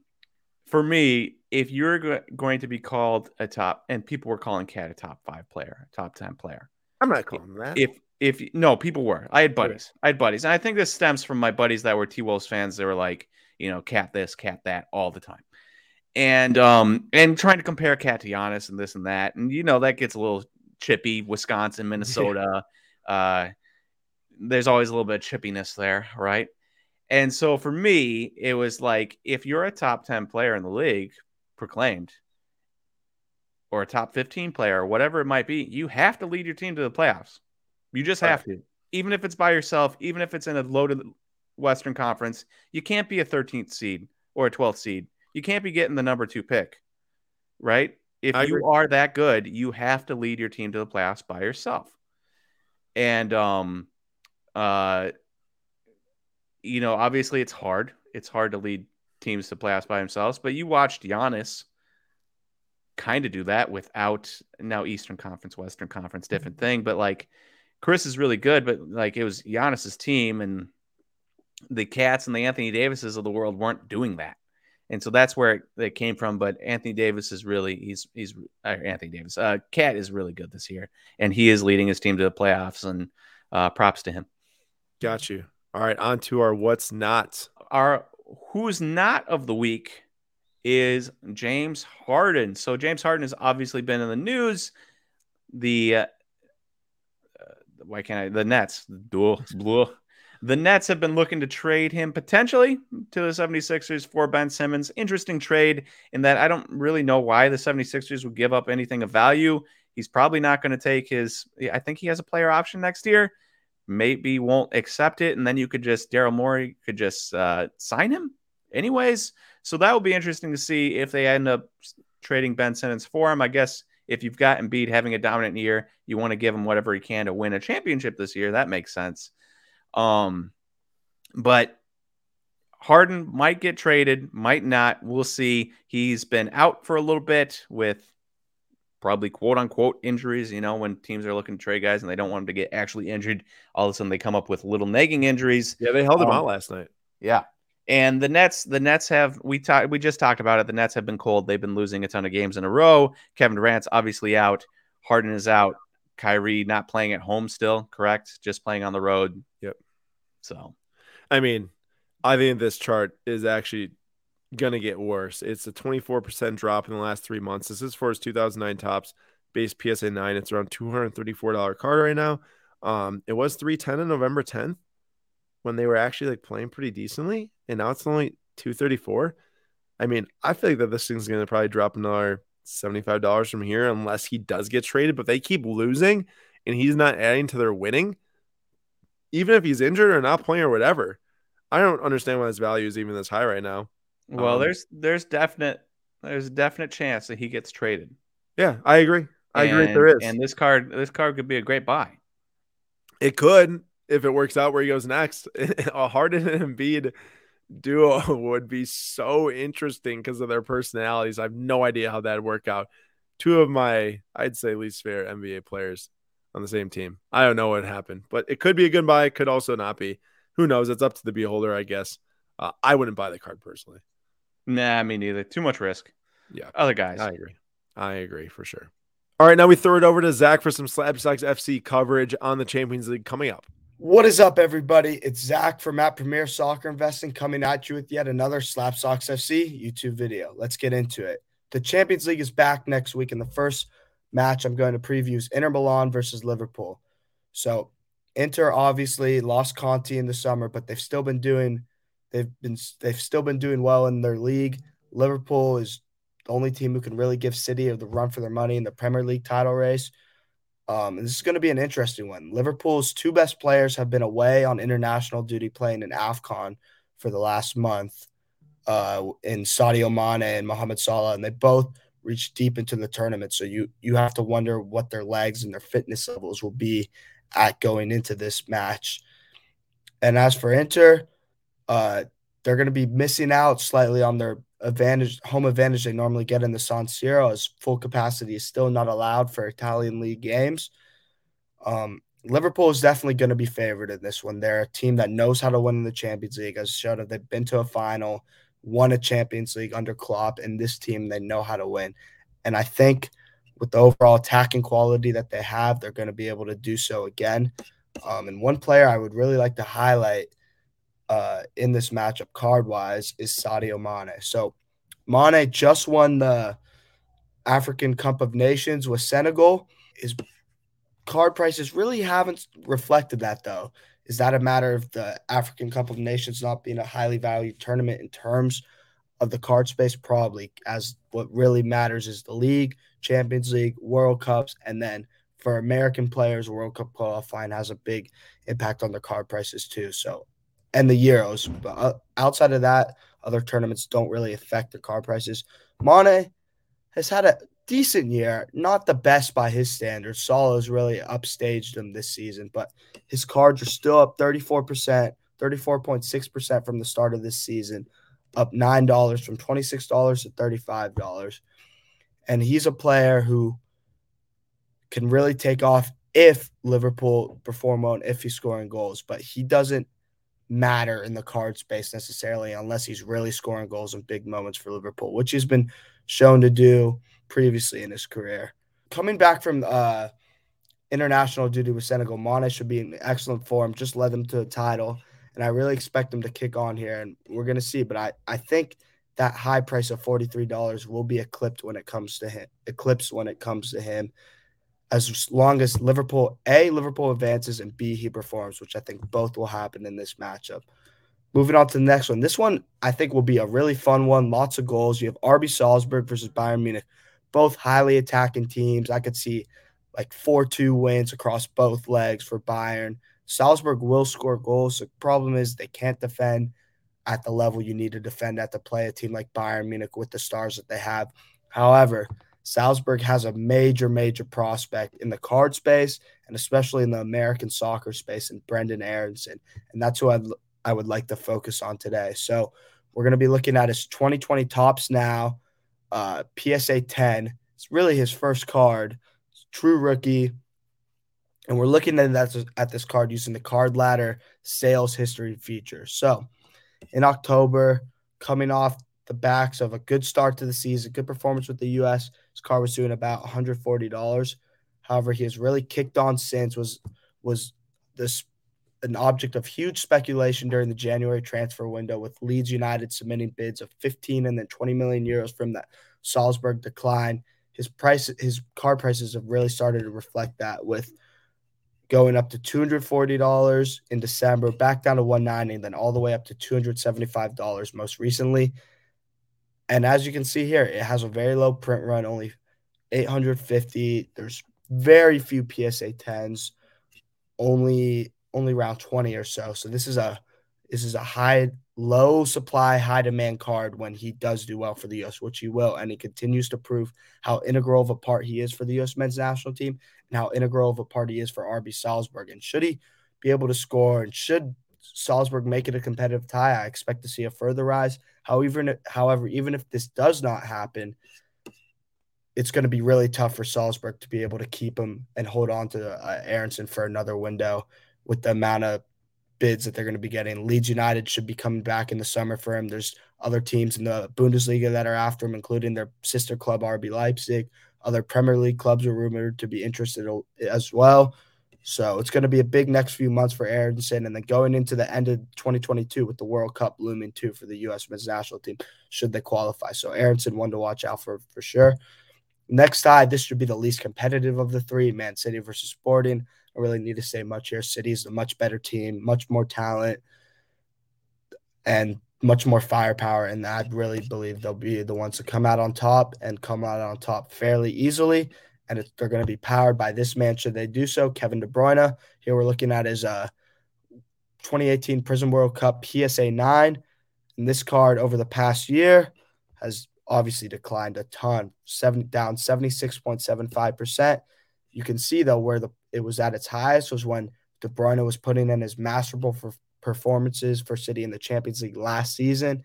for me, if you're go- going to be called a top, and people were calling KAT a top five player, top ten player, I'm not calling that. If if no, people were. I had buddies. I had buddies, and I think this stems from my buddies that were T Wolves fans. They were like, you know, KAT this, KAT that, all the time, and um, and trying to compare KAT to Giannis and this and that, and you know that gets a little chippy. Wisconsin, Minnesota, uh, there's always a little bit of chippiness there, right? And so for me, it was like if you're a top 10 player in the league, proclaimed, or a top 15 player, or whatever it might be, you have to lead your team to the playoffs. You just have to. Even if it's by yourself, even if it's in a loaded Western Conference, you can't be a 13th seed or a 12th seed. You can't be getting the number two pick, right? If you are that good, you have to lead your team to the playoffs by yourself. And um uh you know, obviously it's hard. It's hard to lead teams to playoffs by themselves, but you watched Giannis kind of do that without now Eastern Conference, Western Conference, different mm-hmm. thing. But like Khris is really good, but like it was Giannis's team and the KATs and the Anthony Davises of the world weren't doing that. And so that's where it, came from. But Anthony Davis is really he's he's uh, Anthony Davis. Uh, Cat is really good this year, and he is leading his team to the playoffs. And uh, props to him. Got you. All right, on to our what's not. Our who's not of the week is James Harden. So James Harden has obviously been in the news. The uh, why can't I? The Nets. Duh, blah. The Nets have been looking to trade him potentially to the 76ers for Ben Simmons. Interesting trade in that I don't really know why the 76ers would give up anything of value. He's probably not going to take his, I think he has a player option next year maybe won't accept it, and then you could just Daryl Morey could just uh, sign him anyways. So that will be interesting to see if they end up trading Ben Simmons for him. I guess if you've got Embiid having a dominant year, you want to give him whatever he can to win a championship this year. That makes sense. Um, but Harden might get traded, might not. We'll see. He's been out for a little bit with probably quote unquote injuries. You know, when teams are looking to trade guys and they don't want them to get actually injured, all of a sudden they come up with little nagging injuries. Yeah, they held um, him out last night. Yeah. And the Nets, the Nets have we talked we just talked about it. The Nets have been cold. They've been losing a ton of games in a row. Kevin Durant's obviously out. Harden is out. Kyrie not playing at home still, correct? Just playing on the road. Yep. So I mean, I think this chart is actually going to get worse. It's a 24% drop in the last three months. This is for his 2009 Topps base PSA 9. It's around $234 card right now. Um, it was 310 on November 10th when they were actually like playing pretty decently, and now it's only 234. I mean, I feel like that this thing's going to probably drop another $75 from here unless he does get traded, but they keep losing and he's not adding to their winning. Even if he's injured or not playing or whatever, I don't understand why his value is even this high right now. Well, um, there's there's definite there's a definite chance that he gets traded. Yeah, I agree. I and, agree. There is, and this card this card could be a great buy. It could if it works out where he goes next. a Harden and Embiid duo would be so interesting because of their personalities. I have no idea how that'd work out. Two of my, I'd say, least favorite NBA players on the same team. I don't know what happened, but it could be a good buy. It could also not be. Who knows? It's up to the beholder, I guess. Uh, I wouldn't buy the card personally. Nah, me neither. Too much risk. Yeah. Other guys. I agree. I agree for sure. All right, now we throw it over to Zach for some Slab Sox FC coverage on the Champions League coming up. What is up, everybody? It's Zach from at Premier Soccer Investing coming at you with yet another Slab Sox FC YouTube video. Let's get into it. The Champions League is back next week, and the first match I'm going to preview is Inter Milan versus Liverpool. So, Inter obviously lost Conte in the summer, but they've still been doing they've been they've still been doing well in their league. Liverpool is the only team who can really give City the run for their money in the Premier League title race. Um, and this is going to be an interesting one. Liverpool's two best players have been away on international duty playing in AFCON for the last month uh, in Sadio Mane and Mohamed Salah, and they both reached deep into the tournament. So you you have to wonder what their legs and their fitness levels will be at going into this match. And as for Inter, uh, they're going to be missing out slightly on their advantage, home advantage they normally get in the San Siro, as full capacity is still not allowed for Italian league games. Um, Liverpool is definitely going to be favored in this one. They're a team that knows how to win in the Champions League. As that they've been to a final, won a Champions League under Klopp, and this team they know how to win. And I think with the overall attacking quality that they have, they're going to be able to do so again. Um, and one player I would really like to highlight uh, in this matchup card wise is Sadio Mane. So Mane just won the African Cup of Nations with Senegal. His card prices really haven't reflected that though. Is that a matter of the African Cup of Nations not being a highly valued tournament in terms of the card space? Probably, as what really matters is the league, Champions League, World Cups, and then for American players, World Cup qualifying has a big impact on the card prices too. So and the Euros. But uh, outside of that, other tournaments don't really affect the car prices. Mane has had a decent year, not the best by his standards. has really upstaged him this season, but his cards are still up 34%, 34.6% from the start of this season, up $9 from $26 to $35. And he's a player who can really take off if Liverpool perform well and if he's scoring goals, but he doesn't – matter in the card space necessarily unless he's really scoring goals in big moments for Liverpool, which he's been shown to do previously in his career. Coming back from uh, international duty with Senegal, Mane should be in excellent form, just led them to a title. And I really expect him to kick on here, and we're going to see. But I, I think that high price of $43 will be eclipsed when it comes to him, eclipsed when it comes to him as long as Liverpool A Liverpool advances and B he performs, which I think both will happen in this matchup. Moving on to the next one. This one I think will be a really fun one. Lots of goals. You have RB Salzburg versus Bayern Munich, both highly attacking teams. I could see like 4-2 wins across both legs for Bayern. Salzburg will score goals. The problem is they can't defend at the level you need to defend at to play a team like Bayern Munich with the stars that they have. However, Salzburg has a major, major prospect in the card space and especially in the American soccer space and Brendan Aaronson. And that's who I'd, I would like to focus on today. So we're going to be looking at his 2020 Topps Now, uh, PSA 10. It's really his first card, true rookie. And we're looking at, that, at this card using the Card Ladder sales history feature. So in October, coming off the backs of a good start to the season, good performance with the U.S. His car was doing about $140. However, he has really kicked on since. Was was this an object of huge speculation during the January transfer window, with Leeds United submitting bids of 15 and then 20 million euros from that Salzburg decline. His price, his car prices have really started to reflect that, with going up to $240 in December, back down to 190, and then all the way up to $275 most recently. And as you can see here, it has a very low print run, only 850. There's very few PSA 10s, only only around 20 or so. So this is a this is a high low supply, high demand card when he does do well for the US, which he will. And he continues to prove how integral of a part he is for the US men's national team and how integral of a part he is for RB Salzburg. And should he be able to score and should Salzburg make it a competitive tie, I expect to see a further rise. However, however, even if this does not happen, it's going to be really tough for Salzburg to be able to keep him and hold on to uh, Aaronson for another window with the amount of bids that they're going to be getting. Leeds United should be coming back in the summer for him. There's other teams in the Bundesliga that are after him, including their sister club RB Leipzig. Other Premier League clubs are rumored to be interested as well. So it's going to be a big next few months for Aaronson, and then going into the end of 2022 with the World Cup looming too for the U.S. men's national team, should they qualify. So Aaronson, one to watch out for for sure. Next tie, this should be the least competitive of the three. Man City versus Sporting. I really need to say much here. City is a much better team, much more talent, and much more firepower. And I really believe they'll be the ones to come out on top and come out on top fairly easily. And they're going to be powered by this man should they do so. Kevin De Bruyne. Here we're looking at his uh, 2018 Prizm World Cup PSA 9. And this card over the past year has obviously declined a ton, seven down 76.75%. You can see though where the it was at its highest was when De Bruyne was putting in his masterful for performances for City in the Champions League last season.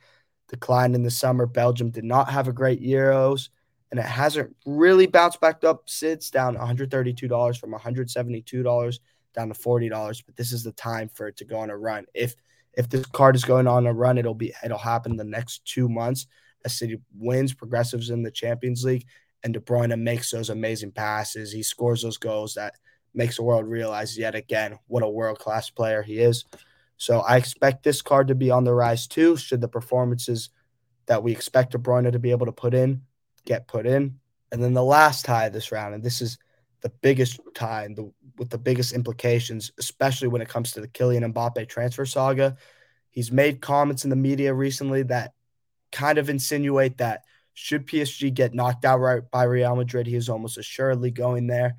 Declined in the summer. Belgium did not have a great Euros, and it hasn't really bounced back up since down $132 from $172 down to $40. But this is the time for it to go on a run. If if this card is going on a run, it'll be it'll happen the next two months as City wins progressives in the Champions League and De Bruyne makes those amazing passes. He scores those goals that makes the world realize yet again what a world class player he is. So I expect this card to be on the rise too. Should the performances that we expect De Bruyne to be able to put in get put in, and then the last tie of this round, and this is the biggest tie and the, with the biggest implications, especially when it comes to the Kylian Mbappe transfer saga. He's made comments in the media recently that kind of insinuate that should PSG get knocked out right by Real Madrid, he is almost assuredly going there.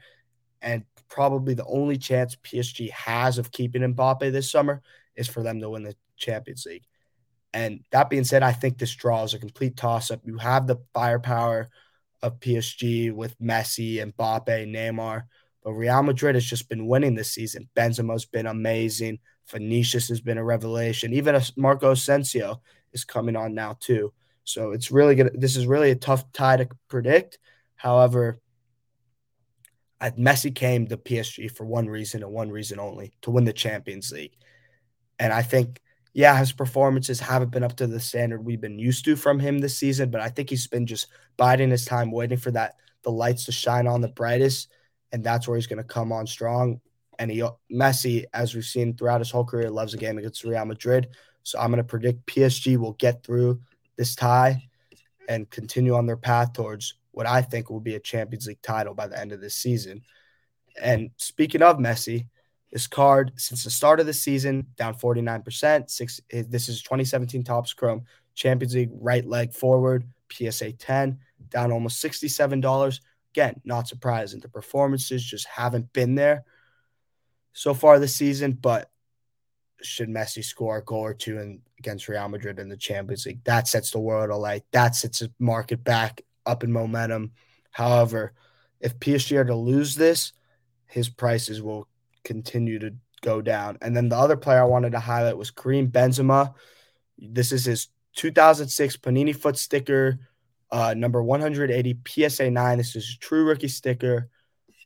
And probably the only chance PSG has of keeping Mbappe this summer is for them to win the Champions League. And that being said, I think this draw is a complete toss up. You have the firepower of PSG with Messi, and Mbappe, Neymar, but Real Madrid has just been winning this season. Benzema's been amazing. Vinicius has been a revelation. Even Marco Asensio is coming on now too. So it's really good. This is really a tough tie to predict. However, Messi came to PSG for one reason and one reason only to win the Champions League. And I think, yeah, his performances haven't been up to the standard we've been used to from him this season, but I think he's been just biding his time, waiting for that the lights to shine on the brightest, and that's where he's going to come on strong. And he Messi, as we've seen throughout his whole career, loves a game against Real Madrid. So I'm going to predict PSG will get through this tie and continue on their path towards what I think will be a Champions League title by the end of this season. And speaking of Messi, this card since the start of the season down 49%. Six, eh, this is 2017 Topps Chrome Champions League right leg forward PSA 10 down almost $67. Again, not surprising. The performances just haven't been there so far this season, but should Messi score a goal or two in, against Real Madrid in the Champions League, that sets the world alight. That sets the market back up in momentum. However, if PSG are to lose this, his prices will continue to go down. And then the other player I wanted to highlight was Karim Benzema. This is his 2006 Panini Foot sticker, uh, number 180 PSA 9. This is a true rookie sticker.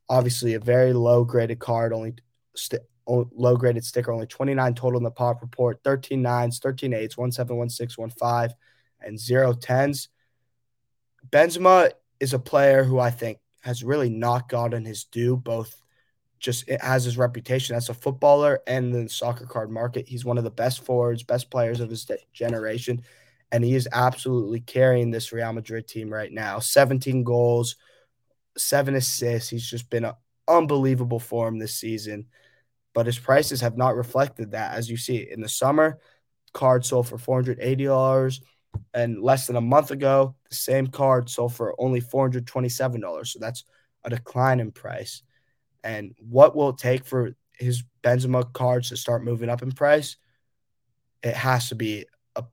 Obviously, a very low graded card, only st- low graded sticker, only 29 total in the pop report, 13 nines, 13 eights, 1716, 15, and zero tens. Benzema is a player who I think has really not gotten his due, both just it has his reputation as a footballer and the soccer card market. He's one of the best forwards, best players of his generation, and he is absolutely carrying this Real Madrid team right now. 17 goals, seven assists. He's just been an unbelievable form this season but his prices have not reflected that. As you see in the summer, card sold for $480. And less than a month ago, the same card sold for only $427. So that's a decline in price. And what will it take for his Benzema cards to start moving up in price? It has to be a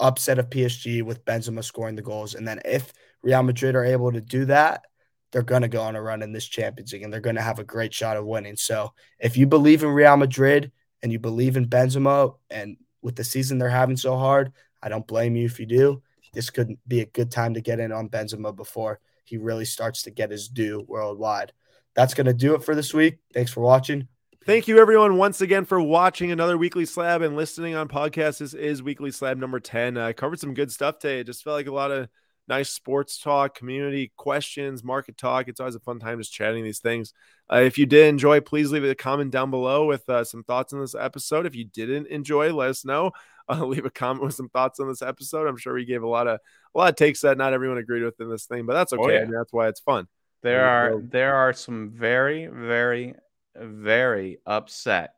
upset of PSG with Benzema scoring the goals. And then if Real Madrid are able to do that, they're going to go on a run in this Champions League and they're going to have a great shot of winning. So if you believe in Real Madrid and you believe in Benzema and with the season they're having so hard, I don't blame you if you do. This could be a good time to get in on Benzema before he really starts to get his due worldwide. That's going to do it for this week. Thanks for watching. Thank you, everyone, once again for watching another Weekly Slab and listening on podcast. This is Weekly Slab number 10. I covered some good stuff today. It just felt like a lot of nice sports talk, community questions, market talk. It's always a fun time just chatting these things. Uh, if you did enjoy, please leave a comment down below with uh, some thoughts on this episode. If you didn't enjoy, let us know. Uh, leave a comment with some thoughts on this episode. I'm sure we gave a lot of a lot of takes that not everyone agreed with in this thing, but that's okay. Oh, yeah. I mean, that's why it's fun. There are there are some very very very upset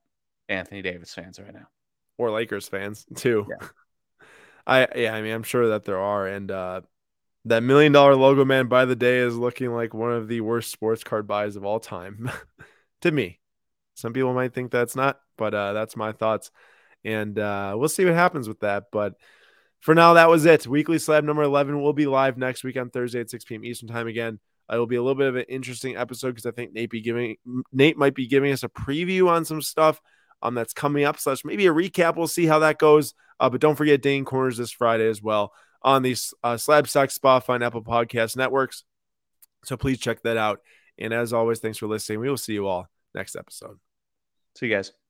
Anthony Davis fans right now, or Lakers fans too. Yeah. I yeah, I mean, I'm sure that there are, and uh, that million dollar logo man by the day is looking like one of the worst sports card buys of all time to me. Some people might think that's not, but uh, that's my thoughts, and uh, we'll see what happens with that. But for now, that was it. Weekly Slab number 11 will be live next week on Thursday at 6 p.m. Eastern Time again. It will be a little bit of an interesting episode because I think Nate be giving Nate might be giving us a preview on some stuff um that's coming up slash maybe a recap. We'll see how that goes. Uh, but don't forget Dane Corners this Friday as well on these uh, Slab Stock, Spotify, and Apple Podcast networks. So please check that out. And as always, thanks for listening. We will see you all next episode. See you guys.